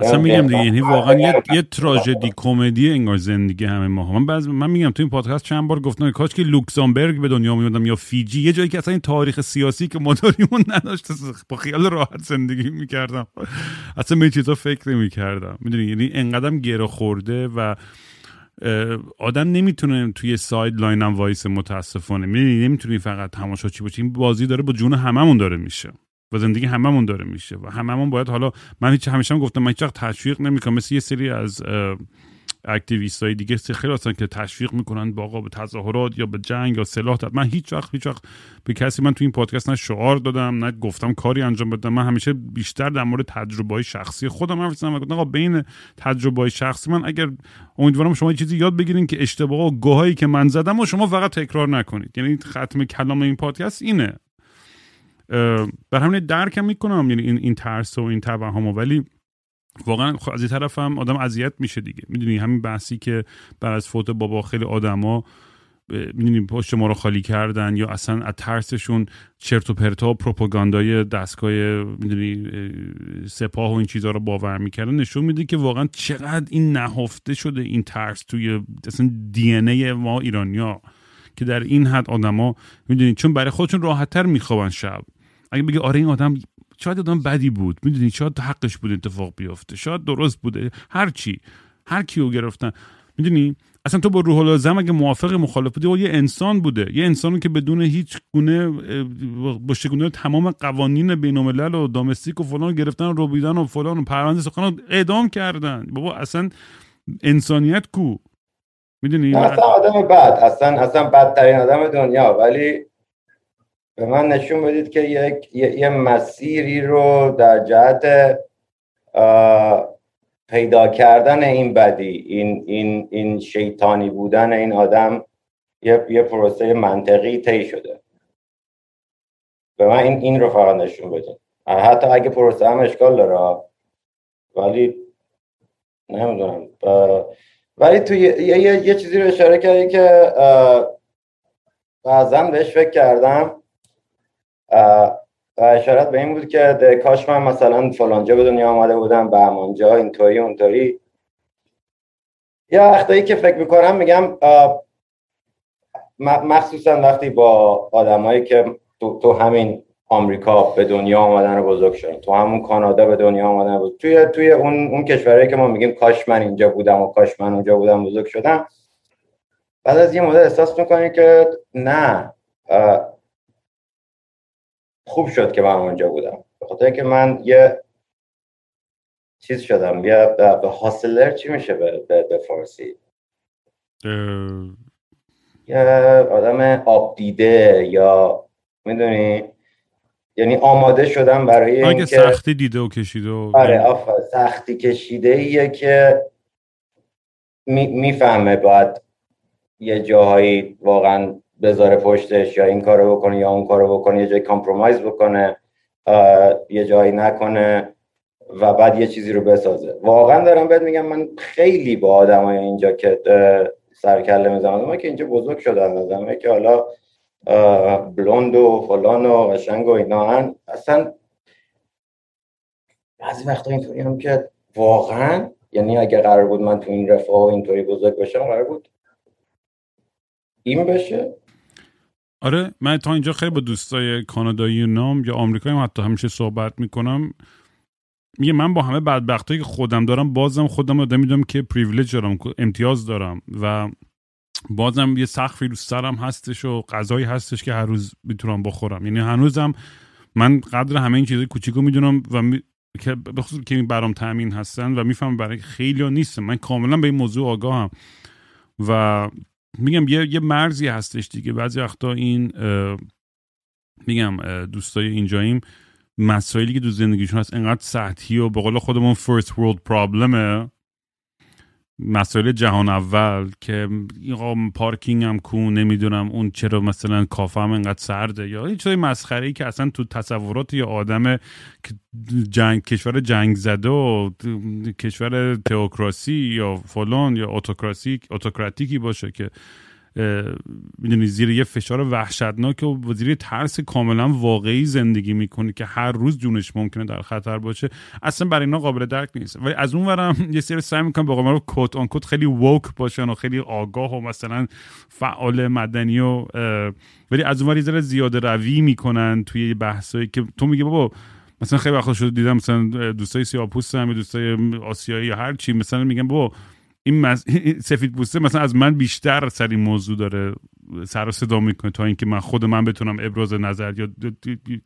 اصلا میگم دیگه یعنی واقعا یه, یه تراژدی کمدی انگار زندگی همه ما من بعض من میگم تو این پادکست چند بار گفتم کاش که لوکزامبرگ به دنیا میادم یا فیجی. یه جایی که اصلا این تاریخ سیاسی که ما داریمون نداشت با خیال راحت زندگی می‌کردم. اصلا به چیزا فکر نمی‌کردم. می‌دونی؟ یعنی انقدرم گره خورده و آدم نمی‌تونه توی sideline هم وایس متاسفانه. می‌دونی؟ نمی‌تونی فقط تماشاچی باشی. این بازی داره با جون هممون داره میشه. و زندگی هممون داره میشه و هممون باید حالا من هیچ همیشه هم گفتم من هیچ تشویق نمی‌کنم. مثل یه سری از activist های دیگه خیلی هستن که تشویق می‌کنن با آقا به تظاهرات یا به جنگ یا سلاح داد من هیچ وقت هیچ وقت به کسی من تو این پادکست نه شعار دادم نه گفتم کاری انجام بدم. من همیشه بیشتر در مورد تجربه شخصی خودم حرف زدم آقا بین تجربه شخصی من اگر امیدوارم شما چیزی یاد بگیرین که اشتباه و گوهایی که من زدم و شما فقط تکرار نکنید. یعنی ختم کلام این پادکست اینه. بر همین درکم می‌کنم یعنی این این ترس و این توهم ولی واقعا از این طرف هم آدم اذیت میشه دیگه. می‌دونی همین بحثی که بعد از فوت بابا خیلی آدما می‌دونی پشت ما رو خالی کردن یا اصلا از ترسشون چرت و پرتا و پروپاگاندای دستگاه می‌دونی سپاه و این چیزها رو باور می‌کردن نشون میده که واقعا چقدر این نهفته شده این ترس توی اصلا دی ای ما ایرانیا که در این حد آدما می‌دونی چون برای خودشون راحتتر میخوابن شب. اگه بگی آره این آدم شاید آدم بدی بود. می‌دونی؟ شاید حقش بود اتفاق بیفته. شاید درست بوده. هر چی. هر کیو گرفتن. می‌دونی؟ اصلا تو با روح الازم اگه موافق مخالف بودی یه انسان بوده. یه انسانی که بدون هیچ گونه با شگونه تمام قوانین بین و دامستیک و فلان گرفتن و روبیدن و فلان و پرونده سخن اعدام کردن. بابا اصلا انسانیت کو؟ می‌دونی؟ اصلا آدم بد. اصلا اصلا بدترین آدم دنیا. ولی به من نشون بدید که یک یه, مسیری رو در جهت پیدا کردن این بدی این این این شیطانی بودن این آدم یه, یه پروسه منطقی طی شده. به من این این رو فقط نشون بدید حتی اگه پروسه هم اشکال داره ولی نمی‌دونم. ولی تو یه, یه،, یه چیزی رو اشاره کردی که بعضا بهش فکر کردم. و اشارت به این بود که کاش من مثلا فلانجا به دنیا آمده بودم به همانجا اینطوری اونطوری. یا وقتایی که فکر می‌کنم میگم مخصوصا وقتی با آدمایی که تو, تو همین آمریکا به دنیا آمدن رو بزرگ شدن تو همون کانادا به دنیا آمدن بزرگ توی توی اون اون کشورهایی که ما میگیم کاش من اینجا بودم و کاش من اونجا بودم بزرگ شدم بعد از یه مدت احساس می‌کنی که نه خوب شد که من اونجا بودم. به خاطر که من یه چیز شدم یه به حاصلر چی میشه به, به, فارسی؟ یه آدم آب دیده یا می‌دونی؟ یعنی آماده شدم برای اینکه سختی دیده و کشیده و آره سختی کشیده ایه که می‌فهمه باید یه جاهایی واقعا بذاره پشتش یا این کارو بکنه یا اون کارو بکنه یه جایی کامپرومایز بکنه یه جایی نکنه و بعد یه چیزی رو بسازه. واقعا دارم بهت میگم من خیلی با آدمای اینجا که سرکله می‌زنم. که اینجا بزرگ شدن آدمایی که حالا بلوند و فلان و قشنگ و اینا اصلا بعضی وقتا اینطوری هم که واقعا یعنی اگه قرار بود من تو این رفاه اینطوری بزرگ باشم قرار بود این بشه. آره من تا اینجا خیلی با دوستای کانادایی نام یا آمریکایی هم حتی همیشه صحبت می‌کنم. میگه من با همه بدبختایی که خودم دارم بازم خودم رو می‌دونم که پریویلیج دارم امتیاز دارم و بازم یه سخفی رو سرم هستش و غذایی هستش که هر روز می‌تونم بخورم. یعنی هنوزم من قدر همه این چیزای کوچیکو می‌دونم و می... که بخصوص که برام تامین هستن و میفهم برای خیلی ها نیستم. من کاملا به این موضوع آگاهم و میگم یه, یه مرزی هستش دیگه. بعضی وقتا این میگم دوستای اینجاییم مسائلی که تو زندگیشون هست انقدر سطحی و به قول خودمون first world پرابلمه مسائل جهان اول که این پارکینگ هم کو نمی‌دونم اون چرا مثلا کافه هم انقدر سرده یا هیچ چیزای مسخره ای که اصلا تو تصورات یه آدم جنگ کشور جنگ زده و کشور تئوکراسی یا فلان یا اتوکراسی اتوکراتیکی باشه که می‌دونی زیر یه فشار وحشتناک و زیر ترس کاملا واقعی زندگی می‌کنه که هر روز جونش ممکنه در خطر باشه. اصلا برای اینا قابل درک نیست. ولی از اون ورم یه سری سعی می‌کنم با رو کت آن کت خیلی ووک باشن و خیلی آگاه و مثلا فعال مدنی و ولی از اون ور زیاده روی می‌کنن توی بحثایی که تو میگه بابا مثلا خیلی وقت شده دیدم مثلا دوستای سیاپوست هم دوستای آسیایی یا هر چی مثلا میگن بابا این مز... سفید پوسته مثلا از من بیشتر سر این موضوع داره سر صدا می‌کنه تا اینکه من خود من بتونم ابراز نظر یا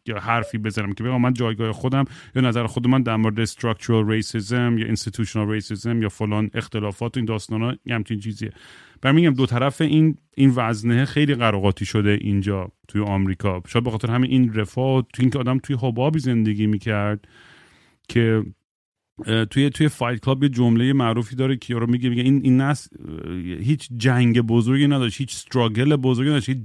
یا حرفی بزنم که بگم من جایگاه خودم یا نظر خود من در مورد structural racism یا institutional racism یا فلان اختلافات و این داستان ها همچین چیزیه. برای میگم دو طرف این این وزنه خیلی قراقاتی شده اینجا توی آمریکا. شاید به خاطر همین این رفاه تو اینکه آدم توی حبابی زندگی می‌کرد که توی توی Fight Club یه جمله معروفی داره که رو میگه میگه این این نس هیچ جنگ بزرگی نداشت هیچ struggle بزرگی نداشت هیچ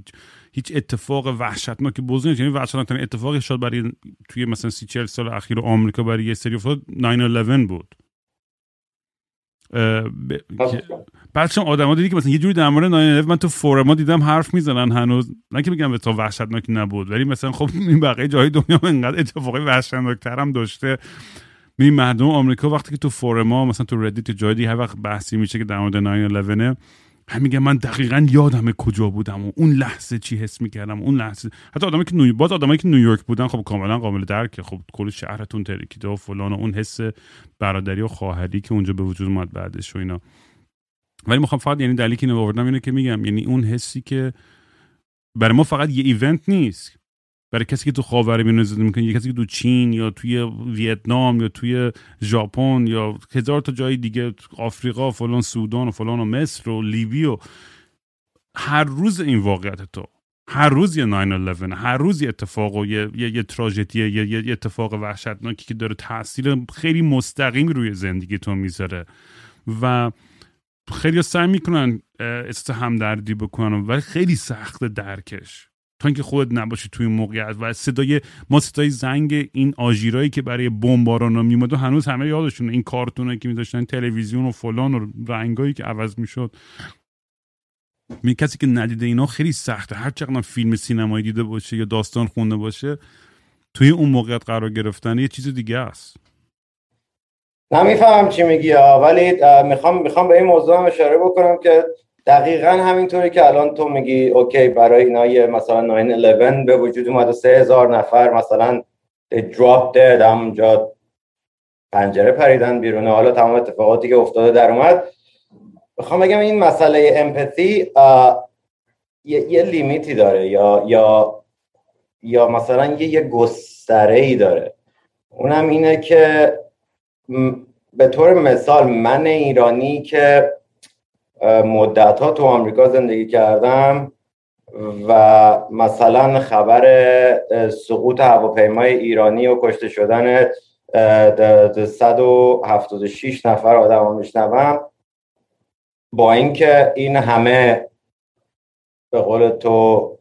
هیچ اتفاق وحشتناک بزرگی نداشت. یعنی وحشتناک اتفاقی شاید برای توی مثلا سی چهل سال اخیر آمریکا برای یه سری افتاد 9 بود. بعد شما آدما دیدی که مثلا یه جوری در مورد 9 من تو فورما دیدم حرف می‌زنن هنوز. نه که بگم به تا وحشتناک نبود ولی مثلا خب این بقیه جای دنیا انقدر اتفاقی وحشتناک هم داشته. می مردم آمریکا وقتی که تو فورما مثلا تو ردیت جای هر وقت بحثی میشه که در مورد 9 هم میگه من دقیقا یادم کجا بودم و اون لحظه چی حس می‌کردم اون لحظه. حتی آدمایی که نوی... باز آدمایی که نیویورک بودن خب کاملا قابل درکه خب کل شهرتون ترکیده و فلان و اون حس برادری و خواهری که اونجا به وجود اومد بعدش و اینا. ولی می‌خوام فقط یعنی دلیلی که آوردم اینه که میگم یعنی اون حسی که برای ما فقط یه ایونت نیست. برای کسی که تو خاورمیانه زندگی می‌کنه یه کسی که تو چین یا توی ویتنام یا توی ژاپن یا هزار تا جای دیگه آفریقا فلان سودان و فلان و مصر و لیبی و هر روز این واقعیت تو. هر روز یه 9 هر روز یه اتفاق و یه, یه, یه تراژدی یه, یه اتفاق وحشتناکی که داره تاثیر خیلی مستقیم روی زندگی تو می‌ذاره. و خیلی سعی می‌کنن است همدردی بکنن ولی خیلی سخت درکش. تا اینکه خود نباشی توی موقعیت و صدای ما صدای زنگ این آژیرایی که برای بمباران میومد و هنوز همه یادشونه. این کارتونایی که میداشتن تلویزیون و فلان و رنگایی که عوض می‌شد. می کسی که ندیده اینا خیلی سخته. هر چقدر فیلم سینمایی دیده باشه یا داستان خونده باشه توی اون موقعیت قرار گرفتن یه چیز دیگه است. نمیفهم چی میگی ولی می‌خوام می‌خوام به این موضوع هم اشاره بکنم که دقیقا همینطوری که الان تو میگی اوکی برای اینا یه مثلا 9-11 به وجود اومد و سه هزار نفر مثلا drop dead همونجا پنجره پریدن بیرونه. حالا تمام اتفاقاتی که افتاده در اومد. بخوام بگم این مسئله امپاتی یه،, یه لیمیتی داره یا یا یا مثلا یه, یه گستره ای داره. اونم اینه که به طور مثال من ایرانی که مدت ها تو آمریکا زندگی کردم و مثلا خبر سقوط هواپیمای ایرانی و کشته شدن 176 نفر آدم میشنوم. با اینکه این همه به قول تو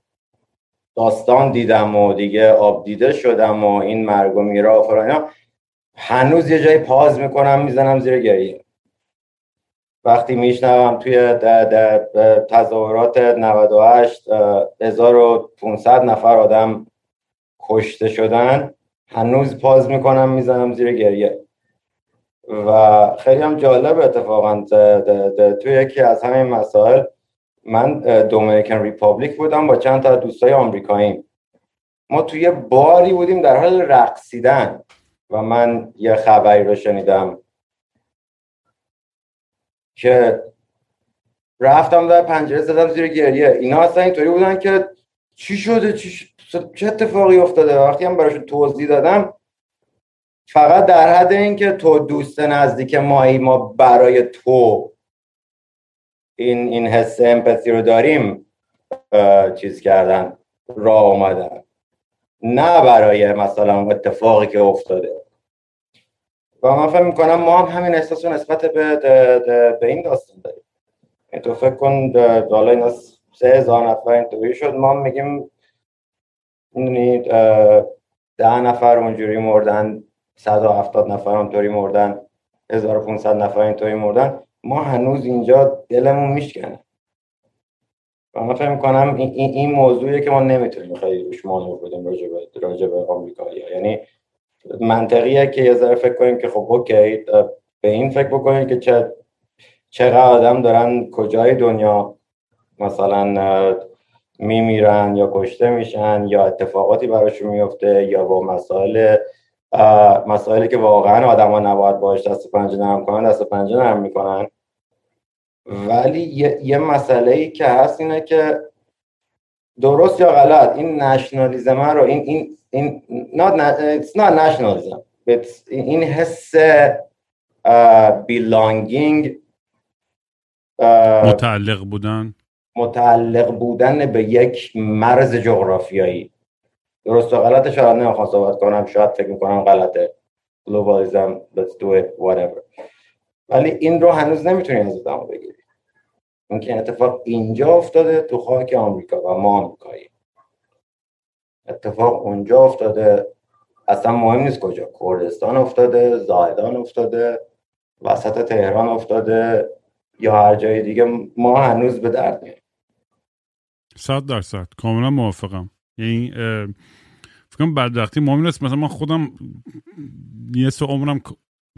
داستان دیدم و دیگه آب دیده شدم و این مرگ و میرا هنوز یه جایی پاز می‌کنم می‌زنم زیر گریه. وقتی میشنوم توی تظاهرات 98 1500 نفر آدم کشته شدن. هنوز پاز می‌کنم می‌زنم زیر گریه. و خیلی هم جالب اتفاقا. توی یکی از همین مسائل من دومینیکن ریپابلیک بودم با چند تا دوستای آمریکایی. ما توی باری بودیم در حال رقصیدن و من یه خبری رو شنیدم. که رفتم در پنجره زدم زیر گریه. اینا اصلا اینطوری بودن که چی شده؟ چی چه اتفاقی افتاده؟ وقتی هم براشون توضیح دادم فقط در حد اینکه تو دوست نزدیک مایی ما برای تو این این حس امپاتی رو داریم چیز کردن راه اومدن. نه برای مثلا اتفاقی که افتاده. و من فکر می‌کنم ما هم همین احساس نسبت به, به این داستان داریم. تو فکر کن حالا اینا سه هزار نفر اینطوری شد ما میگیم ده نفر اونجوری مردن 170 نفر اونطوری مردن 1500 نفر اینطوری مردن ما هنوز اینجا دلمون میشکنه. و من فکر می‌کنم این, این موضوعیه که ما نمی‌تونیم خیلی روش مانور بدیم راجع به آمریکایی یعنی منطقیه که یه ذره فکر کنیم که خب اوکی به این فکر بکنیم که چه چقدر آدم دارن کجای دنیا مثلا میمیرن یا کشته میشن یا اتفاقاتی براشون میفته یا با مسائل مسائلی که واقعا آدما نباید باش دست پنجه نرم کنن دست پنجه نرم می‌کنن. ولی یه, یه مسئله ای که هست اینه که درست یا غلط؟ این نشنالیزم رو این این این not, it's not nationalism. این حس belonging متعلق بودن. متعلق بودن به یک مرز جغرافیایی. درست و غلط شاید نمی‌خوام صحبت کنم. شاید فکر می‌کنم غلطه. Globalism let's do it whatever. ولی این رو هنوز نمی‌تونی از ادامه بگیری. این اتفاق اینجا افتاده تو خاک آمریکا و ما آمریکایی. اتفاق اونجا افتاده. اصلا مهم نیست کجا. کردستان افتاده زاهدان افتاده وسط تهران افتاده یا هر جای دیگه. ما هنوز به درد میاریم صد درصد. کاملا موافقم. یعنی فکر کنم بدبختی مهم نیست. مثلا من خودم یه سه عمرم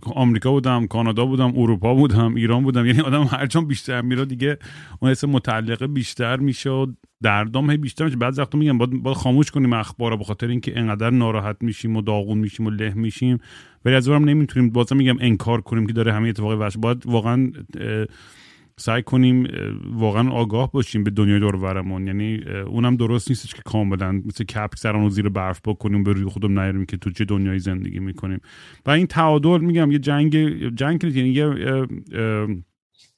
آمریکا بودم کانادا بودم اروپا بودم ایران بودم. یعنی آدم هر جام بیشتر میره دیگه اون حس متعلقه بیشتر میشه دردام بیشتر میشه. بعد وقتا میگم باید, باید خاموش کنیم اخبار به خاطر اینکه انقدر ناراحت میشیم و داغون میشیم و له میشیم. ولی از اونم نمی‌تونیم. بازم میگم انکار کنیم که داره همه اتفاقی وش باید واقعا سعی کنیم واقعا آگاه باشیم به دنیای دور یعنی اونم درست نیستش که کاملا مثل کپک سران رو زیر برف بکنیم به روی خودم نیاریم که تو چه دنیای زندگی می‌کنیم. و این تعادل میگم یه جنگ جنگ یعنی یه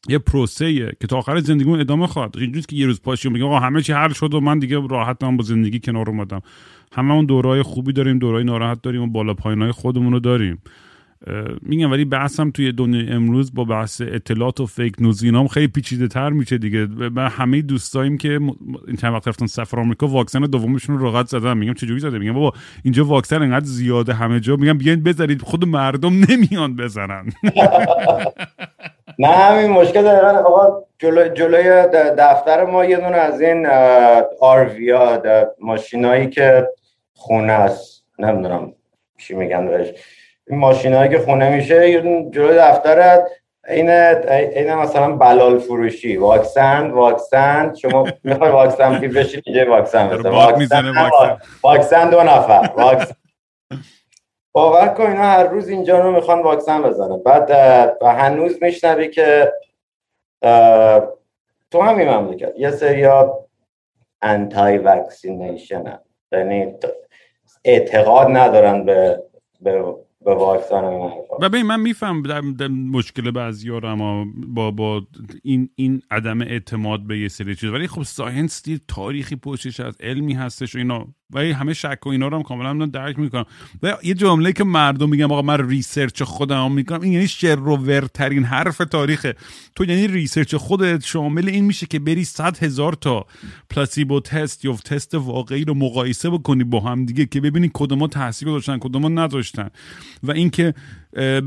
یه پروسه که تا آخر زندگیمون ادامه خواهد اینجوریه که یه روز پاشیم میگم آقا همه چی حل شد و من دیگه راحتم با زندگی کنار اومدم. همه اون دورای خوبی داریم دورای ناراحت داریم و بالا پایینای خودمون رو داریم. میگم ولی بحثم توی دنیای امروز با بحث اطلاعات و فیک نوز اینام خیلی پیچیده تر میشه دیگه. من همه دوستاییم که این چند وقت رفتن سفر آمریکا واکسن دومشون رو راحت زدن. میگم چجوری زده؟ میگم بابا اینجا واکسن انقدر زیاده همه جا. میگم بیاین بزنید خود مردم نمیان بزنن. نه همین مشکل دقیقا آقا جلو جلوی دفتر ما یه دونه از این آرویا ماشینایی که خونه است. نمی‌دونم چی میگن بهش. این ماشینایی که خونه میشه جلوی دفترت این این مثلا بلال فروشی. واکسن واکسن شما می‌خوای واکسن پیر بشین اینجا واکسن بزن واکسن واکسن دو نفر. واکسن باور کن اینا هر روز اینجا رو می‌خوان واکسن بزنن. بعد و هنوز میشنوی که تو همین مملکت. یه سریا anti vaccination یعنی اعتقاد ندارن به به به واکسن ببین من میفهم در مشکل بعضی اما با با این این عدم اعتماد به یه سری چیز ولی خب science دید تاریخی پشتش از علمی هستش و اینا. ولی همه شک و اینا رو هم کاملا درک می‌کنم. و یه جمله که مردم میگم آقا من research خودم می‌کنم این یعنی شر و ورترین حرف تاریخه. تو یعنی research خودت شامل این میشه که بری صد هزار تا placebo تست یا تست واقعی رو مقایسه بکنی با هم دیگه که ببینی کدوما تاثیر داشتن کدوما نداشتن و اینکه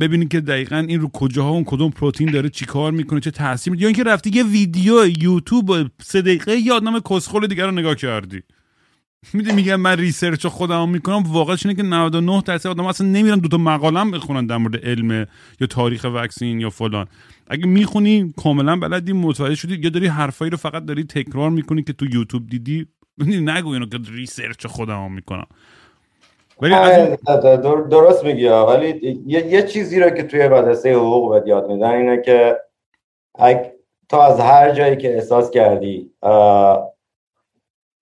ببینید که دقیقا این رو کجاها اون کدوم پروتئین داره چیکار می‌کنه چه تاثیر یا اینکه رفتی یه ویدیو یوتیوب سه دقیقه یا آدم کسخل دیگه رو نگاه کردی. می‌دونی میگم من research خودم می‌کنم واقعا اینه که 99 درصد آدم اصلا نمیرن دوتا مقالم بخونن در مورد علم یا تاریخ vaccine یا فلان. اگه می‌خونی کاملا بلدی متوجه شدی یا داری حرفایی رو فقط داری تکرار می‌کنی که تو یوتیوب دیدی نگو اینو که research خودم می‌کنم. ولی درست میگی. ولی یه،, یه چیزی رو که توی مدرسه حقوق بهت یاد میدن اینه که تا از هر جایی که احساس کردی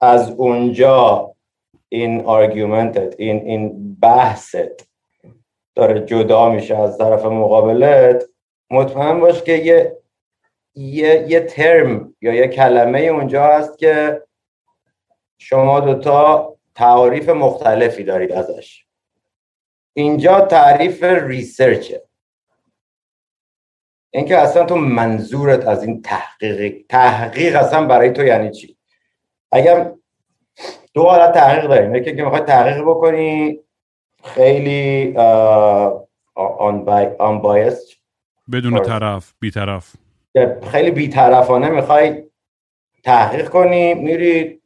از اونجا این آرگومنتت این این بحثت داره جدا میشه از طرف مقابلت. مطمئن باش که یه یه, یه ترم یا یه کلمه اونجا هست که شما دوتا تعاریف مختلفی دارید ازش. اینجا تعریف ریسرچه اینکه اصلا تو منظورت از این تحقیق تحقیق اصلا برای تو یعنی چی؟ اگر دو حالت تحقیق داریم. یکی که می‌خوای تحقیق بکنی خیلی unbiased بدون طرف بی طرف خیلی بیطرفانه می‌خوای تحقیق کنی میری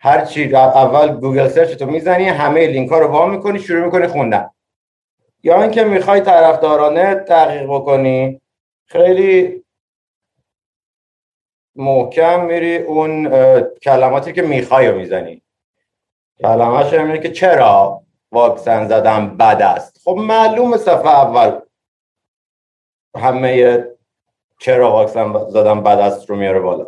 هرچی اول گوگل search تو می‌زنی همه لینک ها رو وا می‌کنی شروع می‌کنی خوندن. یا اینکه می‌خوای طرفدارانه تحقیق بکنی خیلی محکم میری اون کلماتی که می‌خوای رو می‌زنی. کلمهش اینه که چرا واکسن زدن بد است؟ خب معلوم صفحه اول. همه چرا واکسن زدن بد است رو میاره بالا.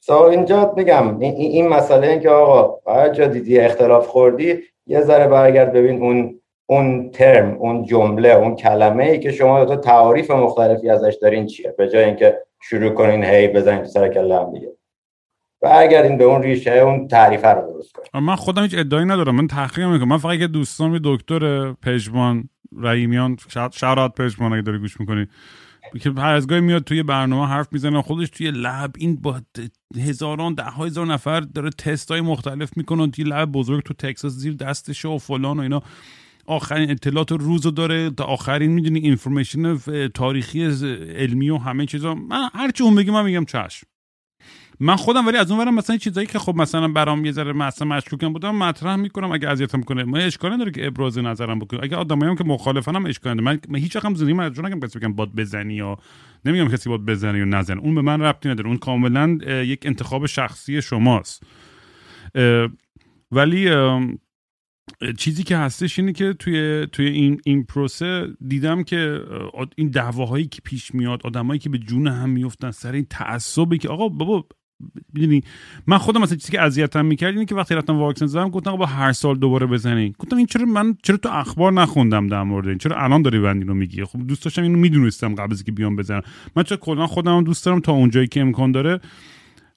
سو اینجا میگم این, این مسئله این که آقا هر جا دیدی اختلاف خوردی یه ذره برگرد ببین اون اون ترم اون جمله اون کلمه ای که شما دو تعاریف مختلفی ازش دارین چیه؟ به جای اینکه شروع کنین هی بزنین سر کله هم دیگه. برگردین به اون ریشه اون تعریف رو درست کنین. من خودم هیچ ادعایی ندارم. من تحقیق می‌کنم من فقط که دوستان دکتر پژمان رحیمیان شرات پژمان اگه داری گوش می‌کنی که هر از میاد توی برنامه حرف می‌زنه خودش توی لب این با هزاران ده هزار نفر داره تست های مختلف می‌کنه توی لب بزرگ تو تکساس زیر دستشه و فلان و اینا. آخرین اطلاعات روز داره تا آخرین می‌دونی اینفورمیشن تاریخی علمی و همه چیزا. من هرچی اون من میگم چشم. من خودم ولی از اون ورم مثلا چیزایی که خب مثلا برام یه ذره مثلا مشکوکم بودم مطرح می‌کنم اگه اذیتم کنه من اشکالی نداره که ابراز نظرم بکنم اگه آدمایی که مخالفن هم اشکال نداره. من, هیچ وقت زندگی من نگم کسی بگم باد بزنی یا نمیگم کسی باد بزنی یا نزن. اون به من ربطی نداره. اون کاملا یک انتخاب شخصی شماست. ولی چیزی که هستش اینه که توی توی این این پروسه دیدم که این دعواهایی که پیش میاد آدمایی که به جون هم میفتن سر این تعصبی که آقا بابا می‌دونی من خودم مثلا چیزی که اذیتم می‌کرد اینه که وقتی رفتم واکسن زدم گفتم با هر سال دوباره بزنین. گفتم این چرا من چرا تو اخبار نخوندم در مورد این؟ چرا الان داری بند اینو میگی؟ خب دوست داشتم اینو می‌دونستم قبل از اینکه بیام بزنم. من چرا کلا خودم دوست دارم تا اونجایی که امکان داره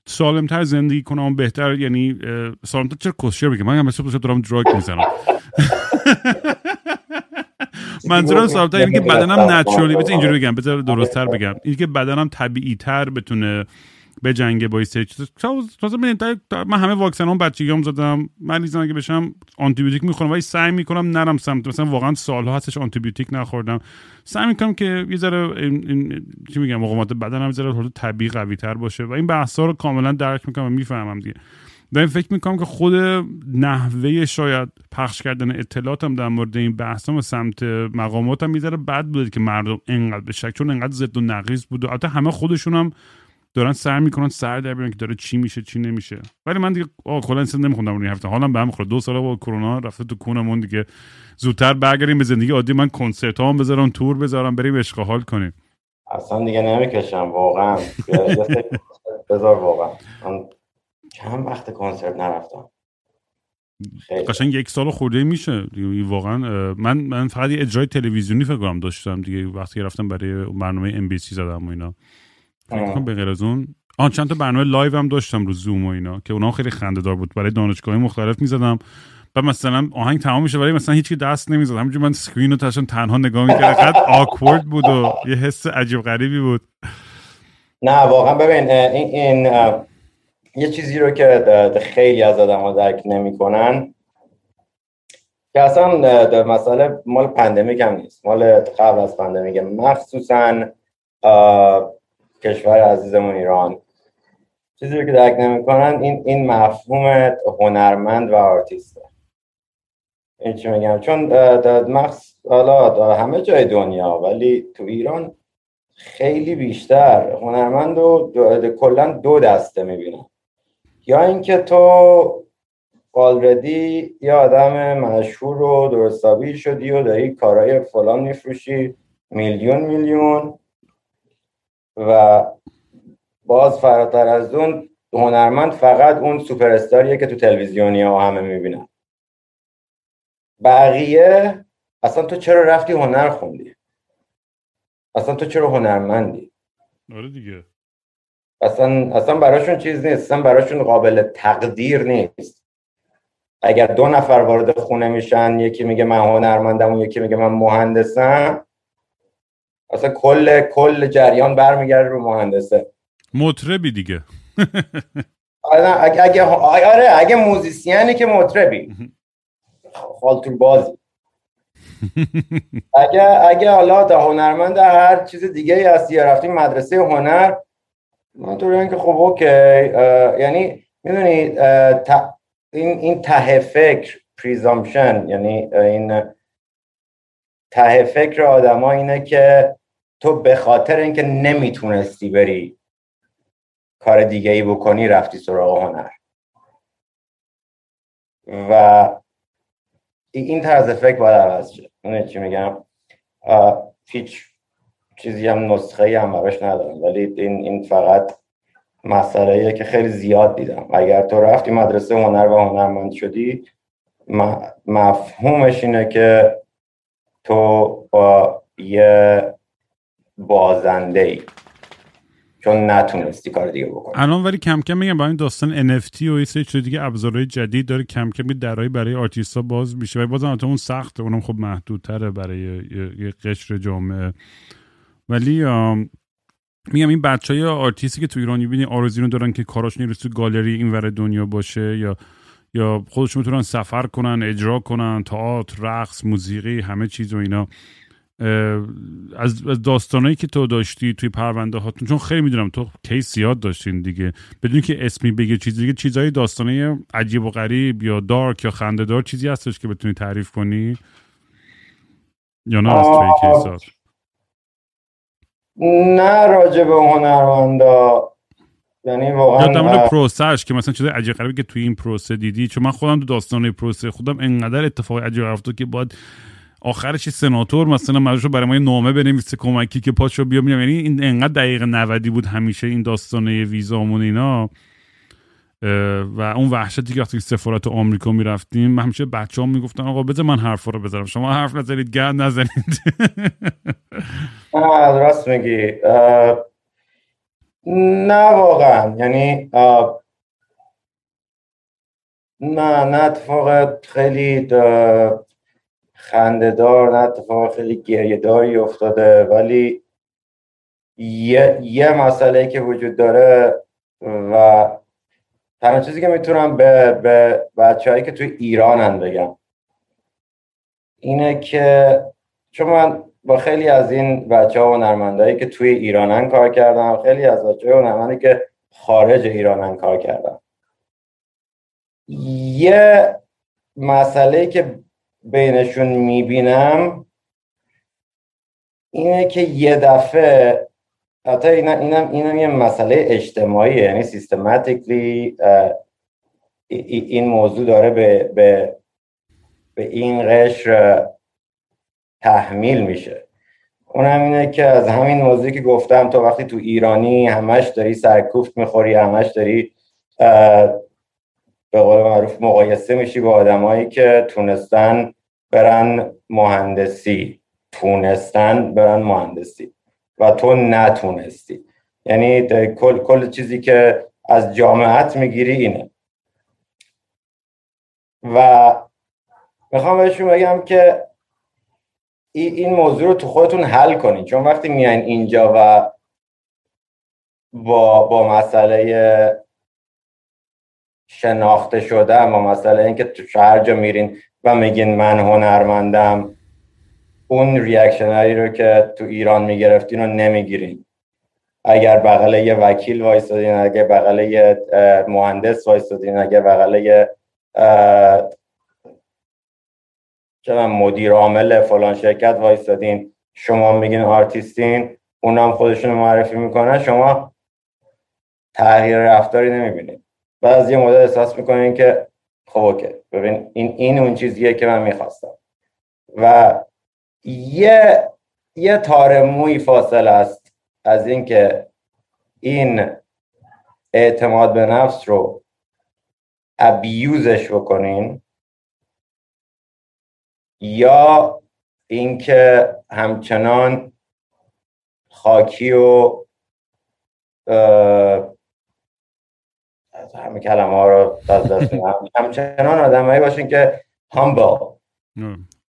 سالمتر زندگی کنم بهتر یعنی سالمتر چرا کسشر بگم؟ من هم مثل دارم دراگ می‌زنم. منظورم سالمتر یعنی که بدنم نچرالی بذار اینجوری بگم بذار درستتر بگم. اینکه که بدنم طبیعی تر بتونه به جنگ با سری چیز. تازه من همه واکسن هم بچگیام زدم. مریضم اگه بشم آنتی بیوتیک می‌خورم ولی سعی می‌کنم نرم سمت. مثلا واقعا سالها هستش آنتی بیوتیک نخوردم. سعی می‌کنم که یه ذره این, چی میگم مقاومت بدنم یه ذره طبیعی قوی تر باشه. و این بحثا رو کاملا درک می‌کنم و می‌فهمم دیگه. این فکر می‌کنم که خود نحوه شاید پخش کردن اطلاعاتم در مورد این بحث و سمت مقاماتم می‌ذاره بد بوده که مردم انقدر به شک چون انقدر ضد و نقیض بود. و حتی همه خودشون هم دارن سر می‌کنن سر در بیارن که داره چی میشه چی نمیشه. ولی من دیگه آه کلا اصلا نمیخوندم اون هفته. حالا به هم دو سال با کرونا رفته تو کونمون دیگه. زودتر برگردیم به زندگی عادی. من کنسرت هم بذارم تور بذارم بریم اشغال کنیم. اصلا دیگه نمی‌کشم واقعا. بذار واقعا. من چند وقت کنسرت نرفتم؟ قشنگ یک سال خورده میشه. واقعا من من فقط یه اجرای تلویزیونی فکر کنم داشتم دیگه وقتی رفتم برای برنامه ام بی سی زدم و اینا. به غیر از اون. آن چند تا برنامه لایو هم داشتم رو زوم و اینا که اونا خیلی خنده دار بود. برای دانشگاه مختلف می‌زدم. و مثلا آهنگ تمام میشه ولی مثلا هیچی دست نمی‌زد. همینجور من سکرین رو تاشم تنها نگاه می‌کرد قد آکورد بود و یه حس عجیب غریبی بود. نه واقعا ببین این, این یه چیزی رو که خیلی از آدم ها درک نمی‌کنن که اصلا مسئله مال pandemic هم نیست. مال قبل از pandemic. مخصوصا کشور عزیزمون ایران. چیزی که درک نمی‌کنن این این مفهوم هنرمند و آرتیسته. این چی میگم؟ چون مخص حالا همه جای دنیا ولی تو ایران خیلی بیشتر هنرمند رو کلا دو دسته می‌بینم یا اینکه تو آلردی یه آدم مشهور و درستابی شدی و داری کارهای فلان میفروشی میلیون میلیون. و باز فراتر از اون هنرمند فقط اون سوپر استاریه که تو تلویزیونی ها همه می‌بینن. بقیه اصلا تو چرا رفتی هنر خوندی؟ اصلا تو چرا هنرمندی؟ آره دیگه. اصلا اصلا براشون چیز نیست. اصلا براشون قابل تقدیر نیست. اگر دو نفر وارد خونه میشن یکی میگه من هنرمندم و یکی میگه من مهندسم اصلا کل کل جریان برمیگرده رو مهندسه. مطربی دیگه. اگه اگه آره اگه موزیسیانی که مطربی. خالتون بازی. اگه اگه حالا هنرمند هر چیز دیگه ای هستی یا رفتیم مدرسه هنر من که خب اوکی. یعنی می‌دونی این این ته فکر پریزامشن یعنی این ته فکر آدما اینه که تو به خاطر اینکه نمی‌تونستی بری کار دیگه ای بکنی رفتی سراغ هنر. و این طرز فکر باید عوض شد چی میگم؟ هیچ چیزی هم نسخه هم براش ندارم. ولی این, این فقط مسئله که خیلی زیاد دیدم. اگر تو رفتی مدرسه هنر و هنرمند شدی مفهومش اینه که تو با یه بازنده ای چون نتونستی کار دیگه بکنی. الان ولی کم کم میگم با این داستان NFT و یه سری دیگه ابزارهای جدید داره کم کم درایی برای آرتیستا باز میشه. و بازم اون سخته اونم خب محدودتره برای یه قشر جامعه. ولی میگم این بچه های آرتیستی که تو ایران می‌بینی آرزو دارن که کاراشون تو گالری این ور دنیا باشه یا یا خودشون می‌تونن سفر کنن اجرا کنن تئاتر رقص موسیقی همه چیز و اینا. از داستانهایی که تو داشتی توی پرونده هاتون چون خیلی می‌دونم تو کیس زیاد داشتین دیگه. بدون که اسمی بگه چیزی دیگه چیزهای داستانه عجیب و غریب یا دارک یا خندهدار چیزی هستش که بتونی تعریف کنی؟ یا نه از توی کیسات نه راجع به هنرمندا. یعنی واقعا یا پروسهش که مثلا چیز عجیب غریبی که توی این پروسه دیدی. چون من خودم تو داستانه پروسه خودم انقدر اتفاق عجیب افتاد که باید آخرش سناتور مثلا مجبور برای ما یه نامه بنویسه کمکی که پاشو بیا میام یعنی این انقدر دقیقه 90 بود همیشه این داستانه ویزامون اینا. و اون وحشتی که وقتی سفارت آمریکا می‌رفتیم من همیشه بچه هم می‌گفتن آقا بذار من حرف رو بزنم. شما حرف نزنید گرد نزنید. راست میگی. نه واقعا. یعنی نه نه اتفاق خیلی خندهدار نه اتفاق خیلی گریهداری افتاده. ولی یه, یه مسئله که وجود داره و تنها چیزی که می‌تونم به, به بچه که توی ایرانن بگم اینه که چون من با خیلی از این بچه ها و نرمندهایی که توی ایرانن کار کردم خیلی از بچه ها که خارج ایرانن کار کردم یه مسئله که بینشون می‌بینم اینه که یه دفعه حتی اینم, اینم, اینم یه مسئله اجتماعی یعنی سیستماتیکلی این موضوع داره به, به, به این قشر تحمیل میشه. اون اینه که از همین موضوعی که گفتم تو وقتی تو ایرانی همش داری سرکوفت می‌خوری همش داری به قول معروف مقایسه میشی با آدمایی که تونستن برن مهندسی. تونستن برن مهندسی. و تو نتونستی. یعنی کل, کل چیزی که از جامعت می‌گیری اینه. و می‌خوام بهشون بگم که این موضوع رو تو خودتون حل کنید چون وقتی میان اینجا و با, با مسئله شناخته شده با مسئله اینکه تو هر جا میرین و میگین من هنرمندم اون reaction ی رو که تو ایران می‌گرفتین رو نمی‌گیرین. اگر بغل یه وکیل وایستادین اگر بغل یه مهندس وایستادین اگر بغل یه چرا مدیر عامل فلان شرکت وایستادین. شما میگین آرتیستین اونا هم خودشون معرفی می‌کنن. شما تغییر رفتاری نمی‌بینید. از یه مدت احساس می‌کنین که خب اوکی. ببین این این اون چیزیه که من می‌خواستم. و یه یه تار موی فاصله است از اینکه این اعتماد به نفس رو ابیوزش بکنین. یا اینکه همچنان خاکی و همه کلمه ها رو دست دست همچنان آدمایی باشین که همبل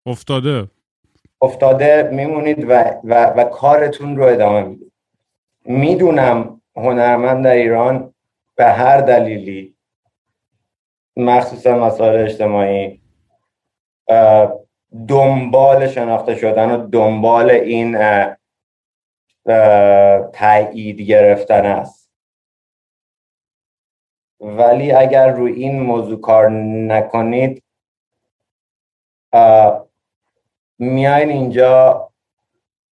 افتاده. افتاده میمونید و, و, و کارتون رو ادامه می‌دید. می‌دونم هنرمند در ایران به هر دلیلی مخصوصا مسائل اجتماعی دنبال شناخته شدن و دنبال این تایید گرفتن است. ولی اگر روی این موضوع کار نکنید میاین اینجا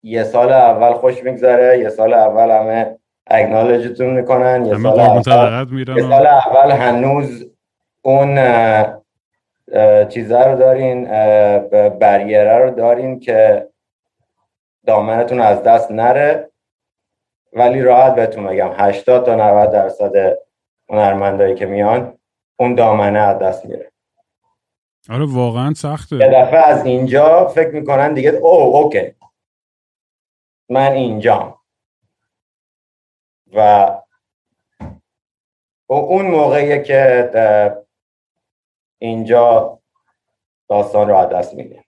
یه سال اول خوش میگذره یه سال اول همه اگنالجتون می‌کنن یه سال اول, یه سال اول هنوز اون چیزه رو دارین بریره رو دارین که دامنتون از دست نره. ولی راحت بهتون بگم 80 تا 90 درصد هنرمندایی که میان اون دامنه از دست میره. آره واقعا سخته. یه دفعه از اینجا فکر می‌کنن دیگه او اوکی. من اینجام. و اون موقعیه که اینجا داستان رو دست میده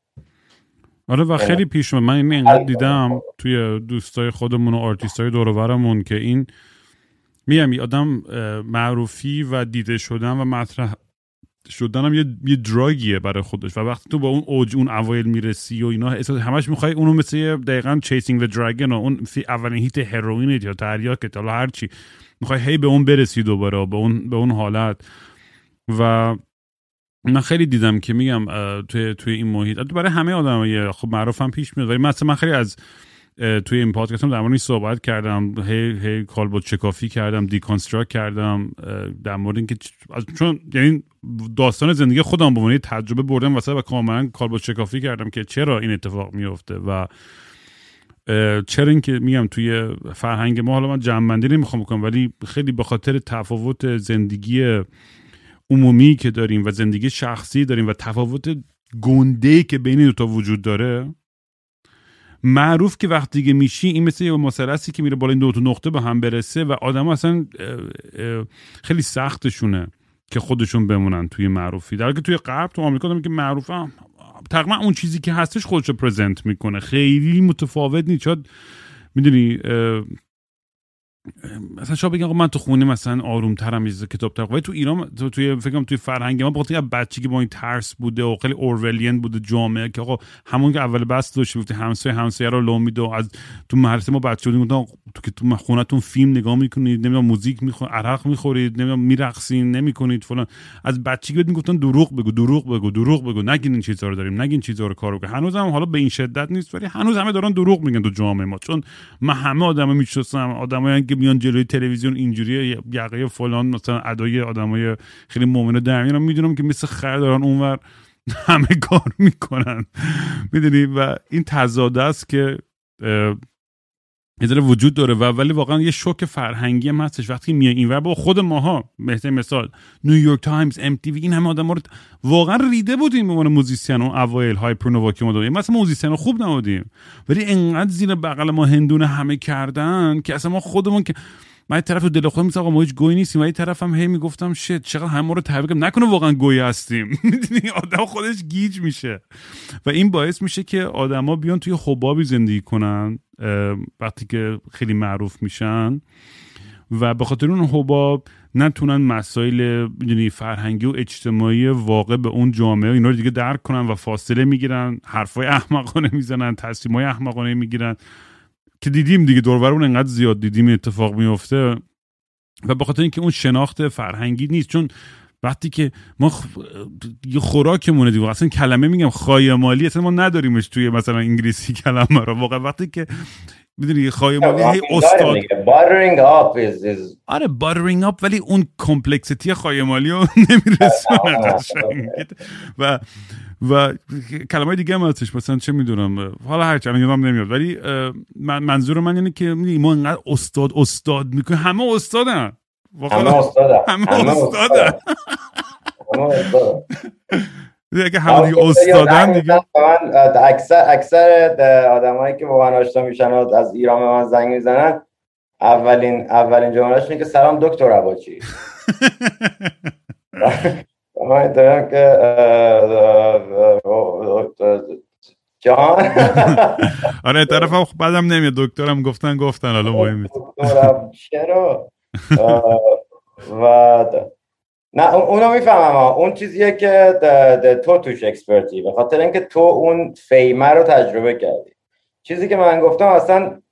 آره و خیلی پیش من این اینقدر دیدم توی دوستای خودمون و آرتیستای دورورمون که این میگم آدم معروفی و دیده شدن و مطرح شدن هم یه, یه drug یه برای خودش. و وقتی تو با اون اوج اون اوایل می‌رسی و اینا همش می‌خوای اونو مثل دقیقا chasing the dragon و اون اولین hit هروئین یا تریاکت حالا هرچی می‌خوای هی به اون برسی دوباره به اون به اون حالت. و من خیلی دیدم که میگم توی توی این محیط. برای همه آدمای خب معروفم پیش میاد. ولی مثلا من خیلی از توی این پادکستم در مورد صحبت کردم. هی هی کالبوت چکافی کردم دیکانستراکت کردم در مورد اینکه چون یعنی داستان زندگی خودم به عنوان تجربه بردم واسه و کاملا کالبوت چکافی کردم که چرا این اتفاق میفته و چرا اینکه میگم توی فرهنگ ما حالا من جمع نمی‌خوام بکنم ولی خیلی به خاطر تفاوت زندگی عمومی که داریم و زندگی شخصی داریم و تفاوت گنده که بین دوتا وجود داره معروف که وقتی دیگه میشی این مثل یه مثلثی که میره بالا این دو نقطه به هم برسه و آدم اصلا خیلی سختشونه که خودشون بمونن توی معروفی. در که توی غرب تو آمریکا دارم که معروفه تقریبا اون چیزی که هستش خودش رو پرزنت می‌کنه. خیلی متفاوت نیست. می‌دونی مثلا شما بگین من تو خونه مثلا آروم ترم یه کتاب تر ولی تو ایران تو توی فکرم توی فرهنگ ما بخاطر بچگی با این ترس بوده و خیلی اورولین بوده جامعه که آقا همون که اول بس داشت گفتی همسایه همسایه رو لو میده از تو مدرسه ما بچه بودیم تو که تو خونتون فیلم نگاه می‌کنید نمی‌دونم موزیک می‌خورید عرق می‌خورید نمی‌دونم میرقصین نمی‌کنید فلان. از بچگی بهت می‌گفتن دروغ بگو دروغ بگو دروغ بگو. نگین این چیزا رو داریم نگین چیزا رو کارو هنوز هم حالا به این شدت نیست ولی هنوز همه دارن دروغ میگن تو جامعه ما. چون من همه آدما می‌شناسم آدمایی که میان جلوی تلویزیون اینجوری یقه فلان مثلا ادای آدمای خیلی مؤمن در میارم می‌دونم که مثل خر دارن اونور همه کار می‌کنن. می‌دونی؟ و این تضاده است که یه ذره وجود داره و ولی واقعا یه شوک فرهنگی هم هستش. وقتی میای اینور با خود ماها مثل مثال نیویورک تایمز ام تی وی این همه آدم رو واقعا ریده بودیم به عنوان موزیسین و اوایل های پرونووا که ما داریم مثلا موزیسین خوب نبودیم ولی انقدر زیر بغل ما هندونه همه کردن که اصلا ما خودمون که من طرف تو دل خودم آقا ما هیچ گوی نیستیم. و طرف هم هی می‌گفتم شت چقدر همه رو تبریک نکنه واقعا گوی هستیم. می‌دونی؟ آدم خودش گیج میشه. و این باعث میشه که آدما بیان توی حبابی زندگی کنن وقتی که خیلی معروف میشن. و به خاطر اون حباب نتونن مسائل می‌دونی فرهنگی و اجتماعی واقع به اون جامعه اینا رو دیگه درک کنن و فاصله می‌گیرن. حرفای احمقانه می‌زنن تصمیمای احمقانه می‌گیرن. که دیدیم دیگه دوربرمون انقدر زیاد دیدیم اتفاق میفته و به خاطر اینکه اون شناخت فرهنگی نیست چون وقتی که ما خ... یه خوراکمونه دیگه. اصلا کلمه میگم خایمالی اصلا ما نداریمش توی مثلا انگلیسی کلمه رو. واقعا وقتی که می‌دونی خایمالی هی استاد. buttering up. آره buttering up ولی اون complexity خایمالی رو نمیرسونه و و کلمه دیگه هم هستش مثلا چه می‌دونم حالا هرچی الان یادم نمیاد. ولی من منظور من اینه که ما انقدر استاد استاد می‌کنه همه استادن. همه استادن. همه استادن. اگه همه دیگه استادن دیگه. اکثر اکثر آدمایی که با من آشنا میشن و از ایران به من زنگ می‌زنن اولین اولین جملهش اینه که سلام دکتر عباچی من دارم که جان آره طرف بعدم نمیاد. دکترم گفتن گفتن حالا مهم چرا؟ و نه اونو می‌فهمم اون چیزیه که تو توش اکسپرتی به خاطر اینکه تو اون فیمه رو تجربه کردی. چیزی که من گفتم اصلا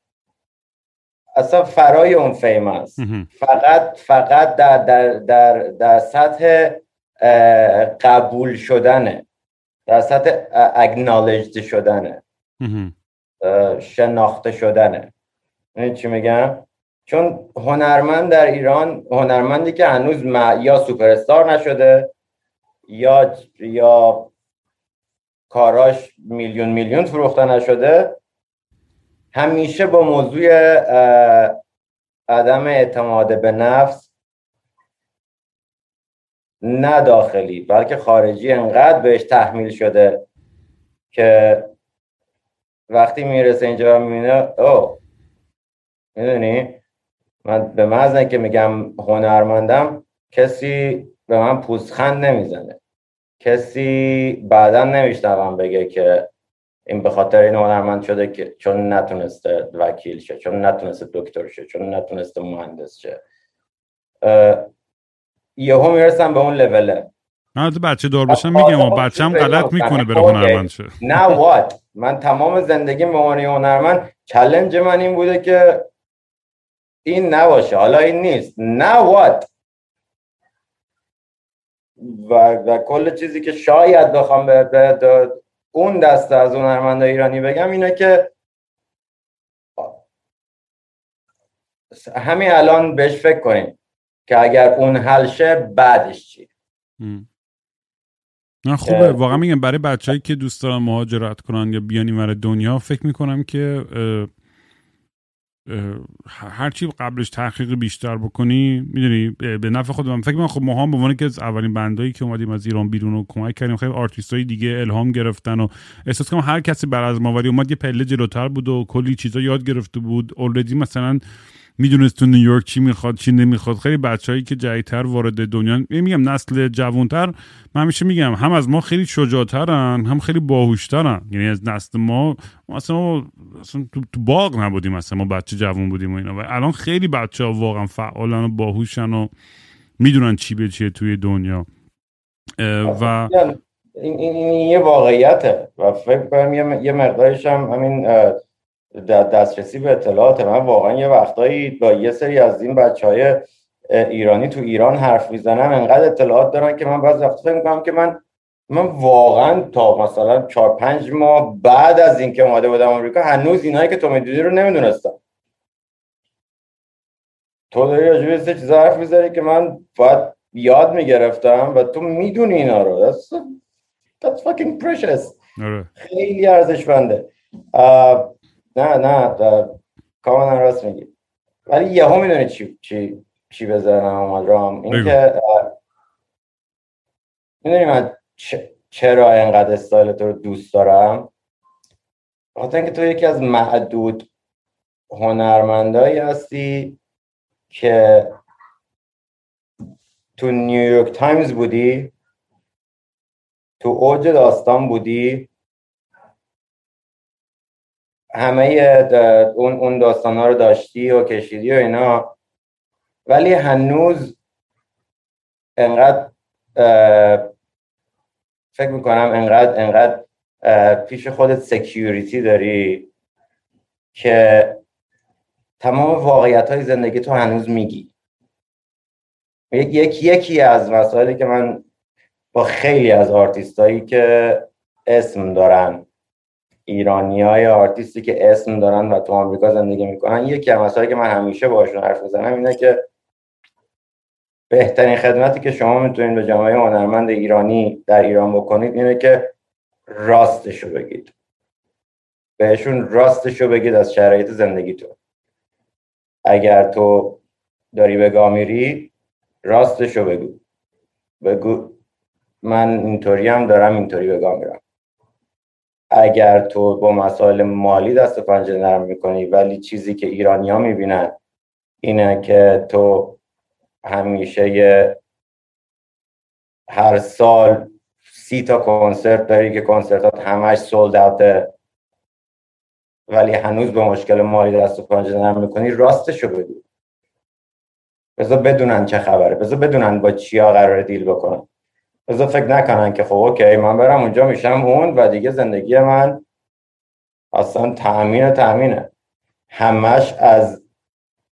اصلا فرای اون فیم است. فقط فقط در در در در سطح قبول شدنه. در سطح اگنالجد شدنه. شناخته شدنه. چی میگم؟ چون هنرمند در ایران هنرمندی که هنوز یا سوپرستار نشده یا یا کاراش میلیون میلیون فروخته نشده همیشه با موضوع عدم اعتماد به نفس نه داخلی بلکه خارجی انقدر بهش تحمیل شده که وقتی می‌رسه اینجا می‌بینه او می‌دونی؟ من به محض که میگم هنرمندم کسی به من پوزخند نمی‌زنه. کسی بعدا نمیشنوم بگه که این به خاطر این هنرمند شده که چون نتونسته وکیل شه چون نتونسته دکتر شه چون نتونسته مهندس شه. یهو می‌رسم به اون لوله من بچه دار باشم میگم و بچه هم غلط می‌کنه بره هنرمند شه. نه وات؟ من تمام زندگی به عنوان هنرمند چلنج من این بوده که این نباشه. حالا این نیست. نه وات؟ و, و کل چیزی که شاید بخوام به, به اون دسته از هنرمند ایرانی بگم اینه که همین الان بهش فکر کنیم که اگر اون حل شه بعدش چی؟ نه خوبه. واقعا میگم برای بچههایی که دوست دارن مهاجرت کنن یا بیان اینور دنیا فکر می‌کنم که هرچی قبلش تحقیق بیشتر بکنی می‌دونی به نفع خود من فکر من خب ما هم به عنوان که از اولین band ایی که اومدیم از ایران بیرون و کمک کردیم خیلی آرتیست های دیگه الهام گرفتن و احساس کنم هر کسی بعد از ما اومد یه پله جلوتر بود و کلی چیزا یاد گرفته بود. already مثلا می‌دونست تو نیویورک چی می‌خواد چی نمی‌خواد. خیلی بچههایی که جدیدتر وارد دنیا میگم نسل جوانتر من همیشه میگم هم از ما خیلی شجاعترن هم خیلی باهوشترن. یعنی از نسل ما اصلا ما اصلا تو, باغ نبودیم اصلا ما بچه جوان بودیم و اینا. و الان خیلی بچه ها واقعا فعالن و باهوشن و می‌دونن چی به چیه توی دنیا. و این, این, یه واقعیته. و فکر کنم یه مقدارش هم همین دسترسی به اطلاعات من. واقعا یه وقتایی با یه سری از این بچه های ایرانی تو ایران حرف می‌زنم انقدر اطلاعات دارن که من بعض وقت فکر می‌کنم که من من واقعا تا مثلا چهار پنج ماه بعد از اینکه اومده بودم آمریکا هنوز اینایی که تو می‌دونی رو نمی‌دونستم. تو داری راجبه سه چیز حرف می‌زنی که من باید یاد می‌گرفتم و تو می‌دونی اینا رو. That's, that's fucking precious. آره. خیلی ارزشمنده. نه نه کاملا راست میگی. ولی یهو می‌دونی چی چی چی بزنم اومد رام. این که می‌دونی من چرا اینقدر استایل تو رو دوست دارم؟ خاطر اینکه تو یکی از معدود هنرمندایی هستی که تو نیویورک تایمز بودی تو اوج داستان بودی همه اون اون داستان ها رو داشتی و کشیدی و اینا. ولی هنوز انقدر فکر می‌کنم انقدر انقدر پیش خودت security داری که تمام واقعیت های زندگی تو هنوز میگی. یک یکی از مسائلی که من با خیلی از آرتیستایی که اسم دارن ایرانی های آرتیستی که اسم دارن و تو آمریکا زندگی می‌کنن یکی از که من همیشه باشون حرف بزنم اینه که بهترین خدمتی که شما می‌تونید به جامعه هنرمند ایرانی در ایران بکنید اینه که راستشو بگید. بهشون راستشو بگید از شرایط زندگیتون اگر تو داری به گاه میری راستشو بگو. بگو من اینطوری هم دارم اینطوری به گاه میرم. اگر تو با مسائل مالی دست پنجه نرم می‌کنی ولی چیزی که ایرانی ها می‌بینن اینه که تو همیشه هر سال سی تا کنسرت داری که کنسرتات همش سولد اوته ولی هنوز به مشکل مالی دست و پنجه نرم می‌کنی راستشو بگو بذار بدونن چه خبره. بذار بدونن با چیا قرار دیل بکنن. بذار فکر نکنن که خب اوکی من برم اونجا میشم اون و دیگه زندگی من اصلا تأمین تأمینه. همش از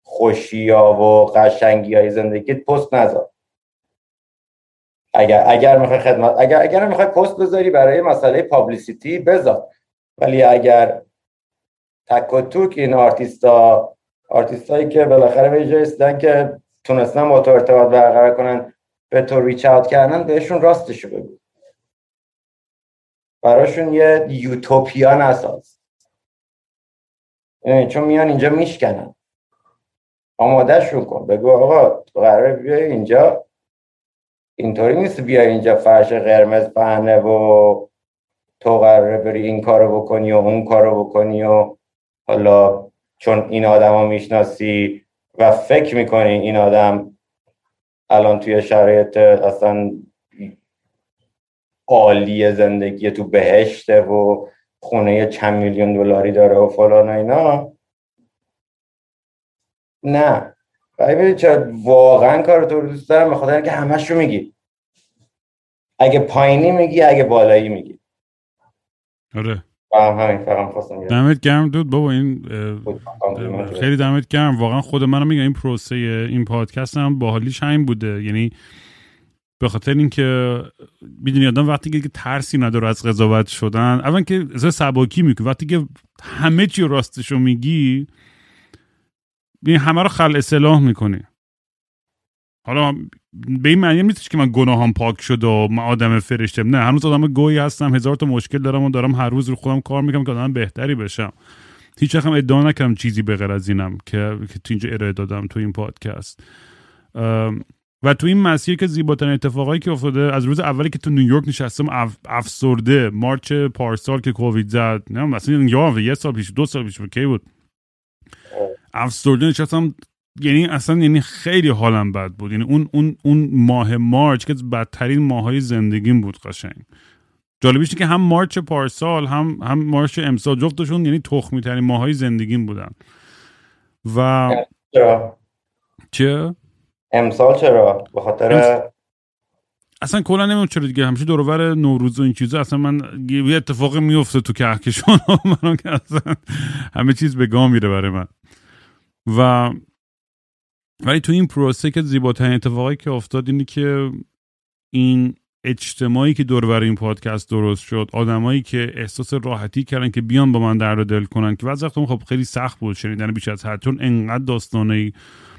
خوشیا و قشنگی های زندگیت پست نذار. اگر اگر می‌خوای خدمت اگر اگر می‌خوای پست بذاری برای مسئله publicity بذار. ولی اگر تک و توک این آرتیستا آرتیستایی که بالاخره به جای که تونستن با تو ارتباط برقرار کنن به تو reach out کردن بهشون راستشو بگو. براشون یه یوتوپیا نساز. چون میان اینجا میشکنن. آمادهشون کن. بگو آقا قرار بیای اینجا. اینطوری نیست بیای اینجا فرش قرمز پهنه و تو قراره بری این کارو بکنی و اون کارو بکنی و حالا چون این آدم می‌شناسی و فکر می‌کنی این آدم الان توی شرایط اصلا عالی زندگی تو بهشته و خونه چند میلیون دلاری داره و فلان و اینا. نه. ببینید چرا واقعا کار تو رو دوست دارم به خاطر اینکه همش رو میگی. اگه پایینی میگی اگه بالایی میگی. آره. همین فقط خواستم دمت گرم دود بابا این خیلی دمت گرم. واقعا خود منم میگم این پروسه این پادکست هم باحالیش همین بوده. یعنی به خاطر اینکه می‌دونی آدم وقتی که ترسی نداره از قضاوت شدن اول که از سباکی می‌کنه وقتی که همه چی راستشو میگی این همه رو خل اصلاح می‌کنی. حالا به این معنی نیستش که من گناهام پاک شد و من آدم فرشته. نه هنوز آدم گویی هستم. هزار تا مشکل دارم و دارم هر روز رو خودم کار می‌کنم که آدم بهتری بشم. هیچ هم ادعا نکردم چیزی به غیر از اینم که, که تو اینجا ارائه دادم تو این پادکست. و تو این مسیر که زیباترین اتفاقایی که افتاده از روز اولی که تو نیویورک نشستم افسرده. مارچ پارسال که کووید زد. نه مثلا یه سال پیش دو سال پیش کی بود؟ افسرده نشستم یعنی اصلا یعنی خیلی حالم بد بود. یعنی اون اون اون ماه مارچ که بدترین ماهای زندگیم بود قشنگ. جالبیش که هم مارچ پارسال هم هم مارچ امسال جفتشون یعنی تخمی ترین ماهای زندگیم بودن. و چرا؟ چه امسال چرا؟ به خاطر اصلا کلا نمی‌دونم چرا دیگه. همیشه دورور نوروز و این چیزا. اصلا من یه اتفاق میفته تو کهکشان. من که اصلا همه چیز به گام میره برای من. و ولی تو این پروسه که زیباترین اتفاقی که افتاد اینه که این اجتماعی که دور این پادکست درست شد آدمایی که احساس راحتی کردن که بیان با من در دل کنن که بعضی خب خیلی سخت بود شنیدن بیش از حد چون انقدر داستانه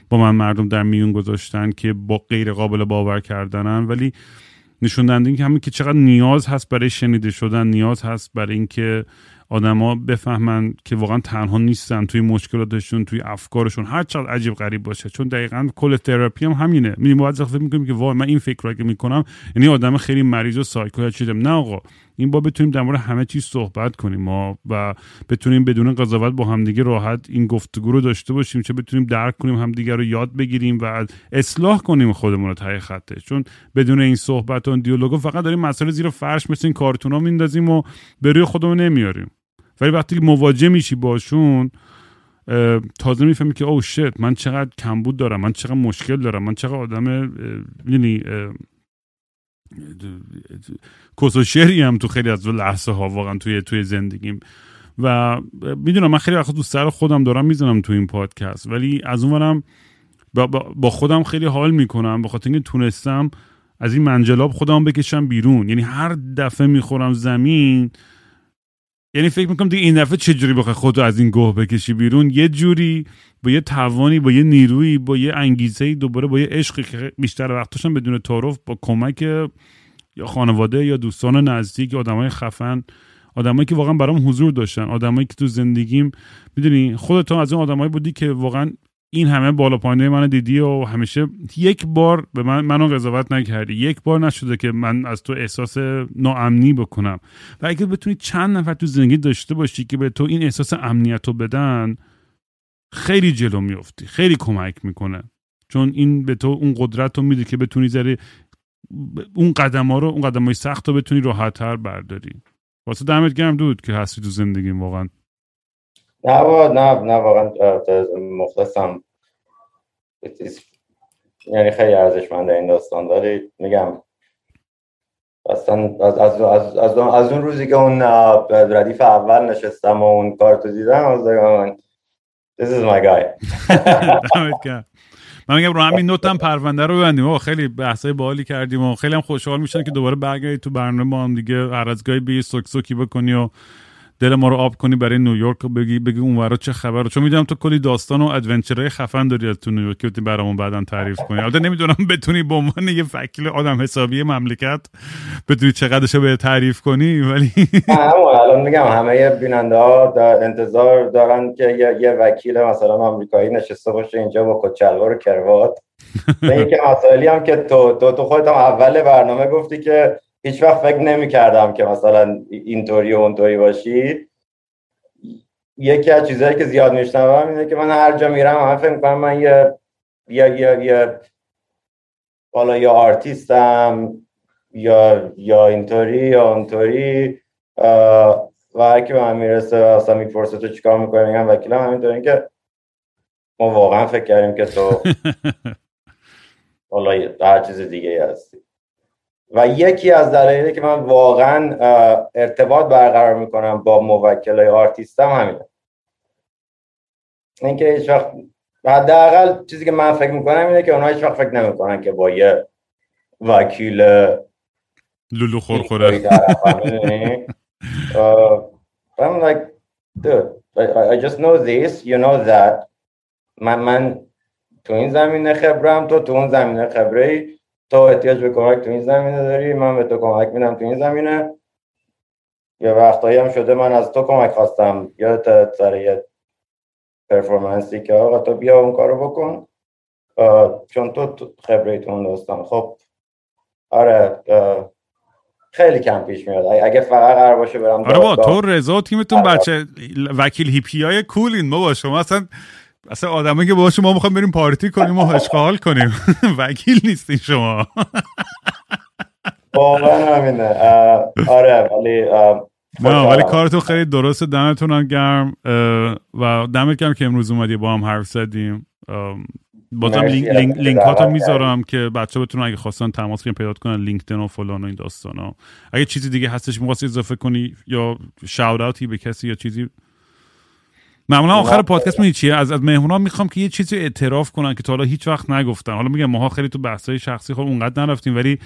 با من مردم در میون گذاشتن که با غیر قابل باور کردنن. ولی نشون دهنده که همین که چقدر نیاز هست برای شنیده شدن نیاز هست برای اینکه آدما بفهمن که واقعا تنها نیستن توی مشکلاتشون توی افکارشون. هر چقدر عجیب غریب باشه. چون دقیقا کل تراپی هم همینه. میدیم بعضی فکر می‌کنیم که وای من این فکر رو که می‌کنم یعنی آدم خیلی مریض و سایکو شدم نه آقا. این با بتونیم در مورد همه چیز صحبت کنیم. ما و بتونیم بدون قضاوت با همدیگه راحت این گفتگو رو داشته باشیم چه بتونیم درک کنیم همدیگه رو یاد بگیریم و اصلاح کنیم خودمون رو ته خطه. چون بدون این صحبت و این دیالوگو فقط داریم مسئله زیر فرش مثل این کارتونا میندازیم و به روی خودمون نمیاریم. ولی وقتی که مواجه میشی باشون تازه می‌فهمی که او شت من چقدر کمبود دارم من چقدر مشکل دارم من چقدر آدم یعنی کس هم تو خیلی از لحظه ها واقعا توی توی زندگیم. و می‌دونم من خیلی وقت دوست سر خودم دارم می‌زنم تو این پادکست. ولی از اونورم با, با خودم خیلی حال می‌کنم به خاطر اینکه تونستم از این منجلاب خودم بکشم بیرون. یعنی هر دفعه می‌خورم زمین یعنی فکر می‌کنم دیگه این دفعه چجوری بخوای خودتو از این گوه بکشی بیرون؟ یه جوری با یه توانی با یه نیرویی با یه انگیزه دوباره با یه عشقی که بیشتر وقتشم بدون تعارف با کمک یا خانواده یا دوستان نزدیک آدمای خفن آدمایی که واقعا برام حضور داشتن آدمایی که تو زندگیم می‌دونی خودت از اون آدمایی بودی که واقعا این همه بالا پایینه من دیدی و همیشه یک بار به من منو قضاوت نکردی. یک بار نشده که من از تو احساس ناامنی بکنم. و اگه بتونی چند نفر تو زندگی داشته باشی که به تو این احساس امنیت رو بدن خیلی جلو میفتی خیلی کمک می‌کنه. چون این به تو اون قدرت رو میده که بتونی ذره اون قدم ها رو اون قدم های سخت رو بتونی راحت برداری. واسه دمت گرم دود که هستی تو زندگیم واقعا. نه نه نه واقعا مخلصم یعنی خیلی ارزشمنده این داستان. ولی میگم اصلا از, از, از, از, از اون روزی که اون ردیف اول نشستم و اون کارتو دیدم از This is my guy. من میگم رو همین نوت هم پرونده رو ببندیم. خیلی بحثای بالی کردیم و خیلی هم خوشحال میشن که دوباره برگردی تو برنامه با هم دیگه هر از گاهی به سوک سوکی بکنی و دل ما رو آب کنی برای نیویورک و بگی بگی اونورا چه خبره چون می‌دونم تو کلی داستان و ادونچرهای خفن داری از تو نیویورک که برامون بعدا تعریف کنی. البته نمی‌دونم بتونی به عنوان یه وکیل آدم حسابی مملکت بتونی چقدرش به تعریف کنی ولی الان میگم همه بیننده ها در انتظار دارن که یه, یه وکیل مثلا آمریکایی نشسته باشه اینجا با کچلوار و کروات. یکی مسائلی هم که تو تو, تو خودت هم اول برنامه گفتی که هیچ وقت فکر نمی کردم که مثلا اینطوری و اونطوری باشی. یکی از چیزهایی که زیاد میشنوم اینه که من هر جا میرم همه فکر می‌کنم من یه یه یه یه حالا یا آرتیستم یا یا اینطوری یا اونطوری. و هر کی به من می‌رسه اصلا می‌پرسه تو چیکار می‌کنی؟ میگم وکیلم همینطوری که ما واقعا فکر کردیم که تو حالا هر چیز دیگه هستی. و یکی از دلایلی که من واقعا ارتباط برقرار می‌کنم با موکل آرتیستم همینه. اینکه هیچ وقت حداقل چیزی که من فکر می‌کنم اینه که اونها هیچ وقت فکر نمی‌کنن که با یه وکیل لولو خورخوره. I'm like dude I, I just know this you know that. من من تو این زمینه خبرم تو تو اون زمینه خبره تو احتیاج به کمک تو این زمینه داری من به تو کمک میدم تو این زمینه. یا وقتایی هم شده من از تو کمک خواستم. یا سر یه پرفورمنسی که آقا تو بیا اون کارو بکن. چون تو خبره تو اون داستان خب آره خیلی کم پیش میاد. اگه فقط قرار باشه برم آره با تو رضا تیمتون آره. بچه وکیل هیپی های کولین ما با شما اصلا اصلا آدمه که باشه ما می‌خوام بریم پارتی کنیم و اشغال کنیم. وکیل نیستین شما. واقعا همینه. آره ولی نه ولی کارتون خیلی درست دمتون هم گرم. و دمت گرم که امروز اومدی با هم حرف زدیم. بازم لینک, لینک, لینک ها می‌ذارم که بچه بتونن اگه خواستن تماس کنن پیدا کنن لینکدین و فلان و این داستان ها اگه چیزی دیگه هستش می‌خواستی اضافه کنی یا شاوت به کسی یا چیزی معمولا آخر پادکست می چیه؟ از از مهمونا می‌خوام که یه چیزی اعتراف کنن که تا حالا هیچ وقت نگفتن. حالا میگم ماها خیلی تو بحثای شخصی خود اونقدر نرفتیم ولی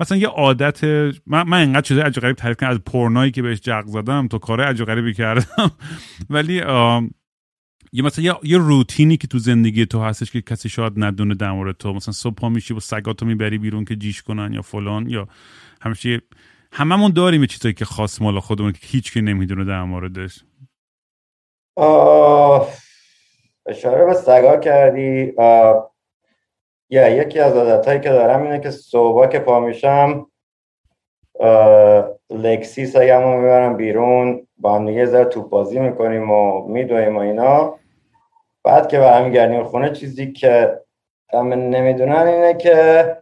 مثلا یه عادت من, من انقدر چیزای عجیب غریب تعریف کردم. از پورنایی که بهش جق زدم تو کار عجیب غریبی کردم. ولی یه مثلا یه, یه روتینی که تو زندگی تو هستش که کسی شاید ندونه در مورد تو. مثلا صبح پا میشی و سگاتو می‌بری بیرون که جیش کنن یا فلان یا همیشه هممون داریم چیزایی که خاص مال خودمون که هیچ کی نمی‌دونه در موردش. اشاره به سگا کردی. یا یکی از عادت که دارم اینه که صبح که پا میشم لکسی سگم رو می‌برم بیرون. با هم دیگه ذره توپ بازی می‌کنیم و میدویم و اینا. بعد که برمیگردیم خونه چیزی که همه نمی‌دونن اینه که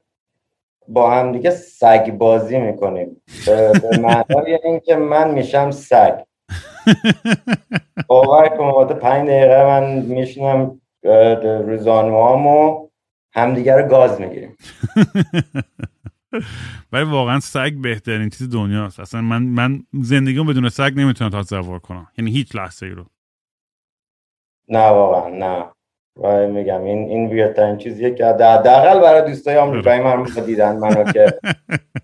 با هم دیگه سگ بازی می‌کنیم. به معنای اینکه من میشم سگ. باور کن وقت پنج دقیقه من میشینم روزانوام و همدیگه رو گاز می‌گیریم. ولی واقعا سگ بهترین چیز دنیاست. اصلا من من زندگیم بدون سگ نمی‌تونم تصور کنم. یعنی هیچ لحظه ای رو. نه واقعا نه. و میگم این این بهترین چیزیه که حداقل برای دوستای آمریکایی من دیدن منو که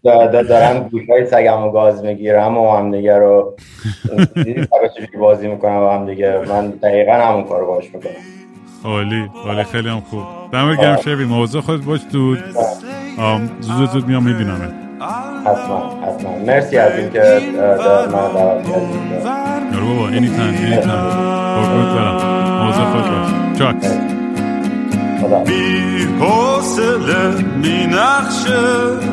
دارن گوشای سگم و گاز می‌گیرم و هم دیگه رو بازی می‌کنم و هم دیگه من دقیقا همون کارو باش می‌کنم. عالی عالی خیلی هم خوب. دم گرم شبی موضوع خود باش دود. زود زود میام می‌بینم حتما حتما. مرسی از اینکه من دعوت کردید بابا اینی تن اینی تن قربونت برم. موضوع خود باش. چاکس بی حوصله می نقشه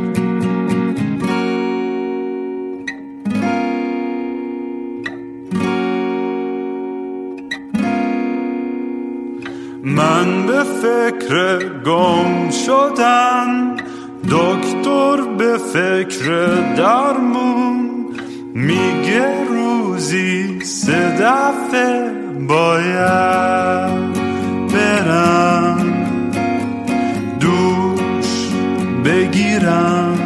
فکر گم شدن دکتر به فکر درمون میگه روزی سه دفعه باید برم دوش بگیرم.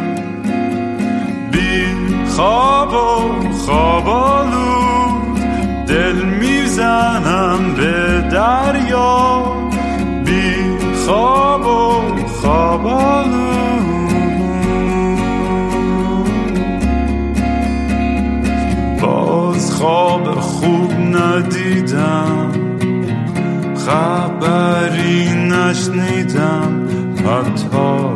بی خواب و خوابالود دل می‌زنم به دریا. خواب و خوابالود باز خواب خوب ندیدم خبری نشنیدم حتی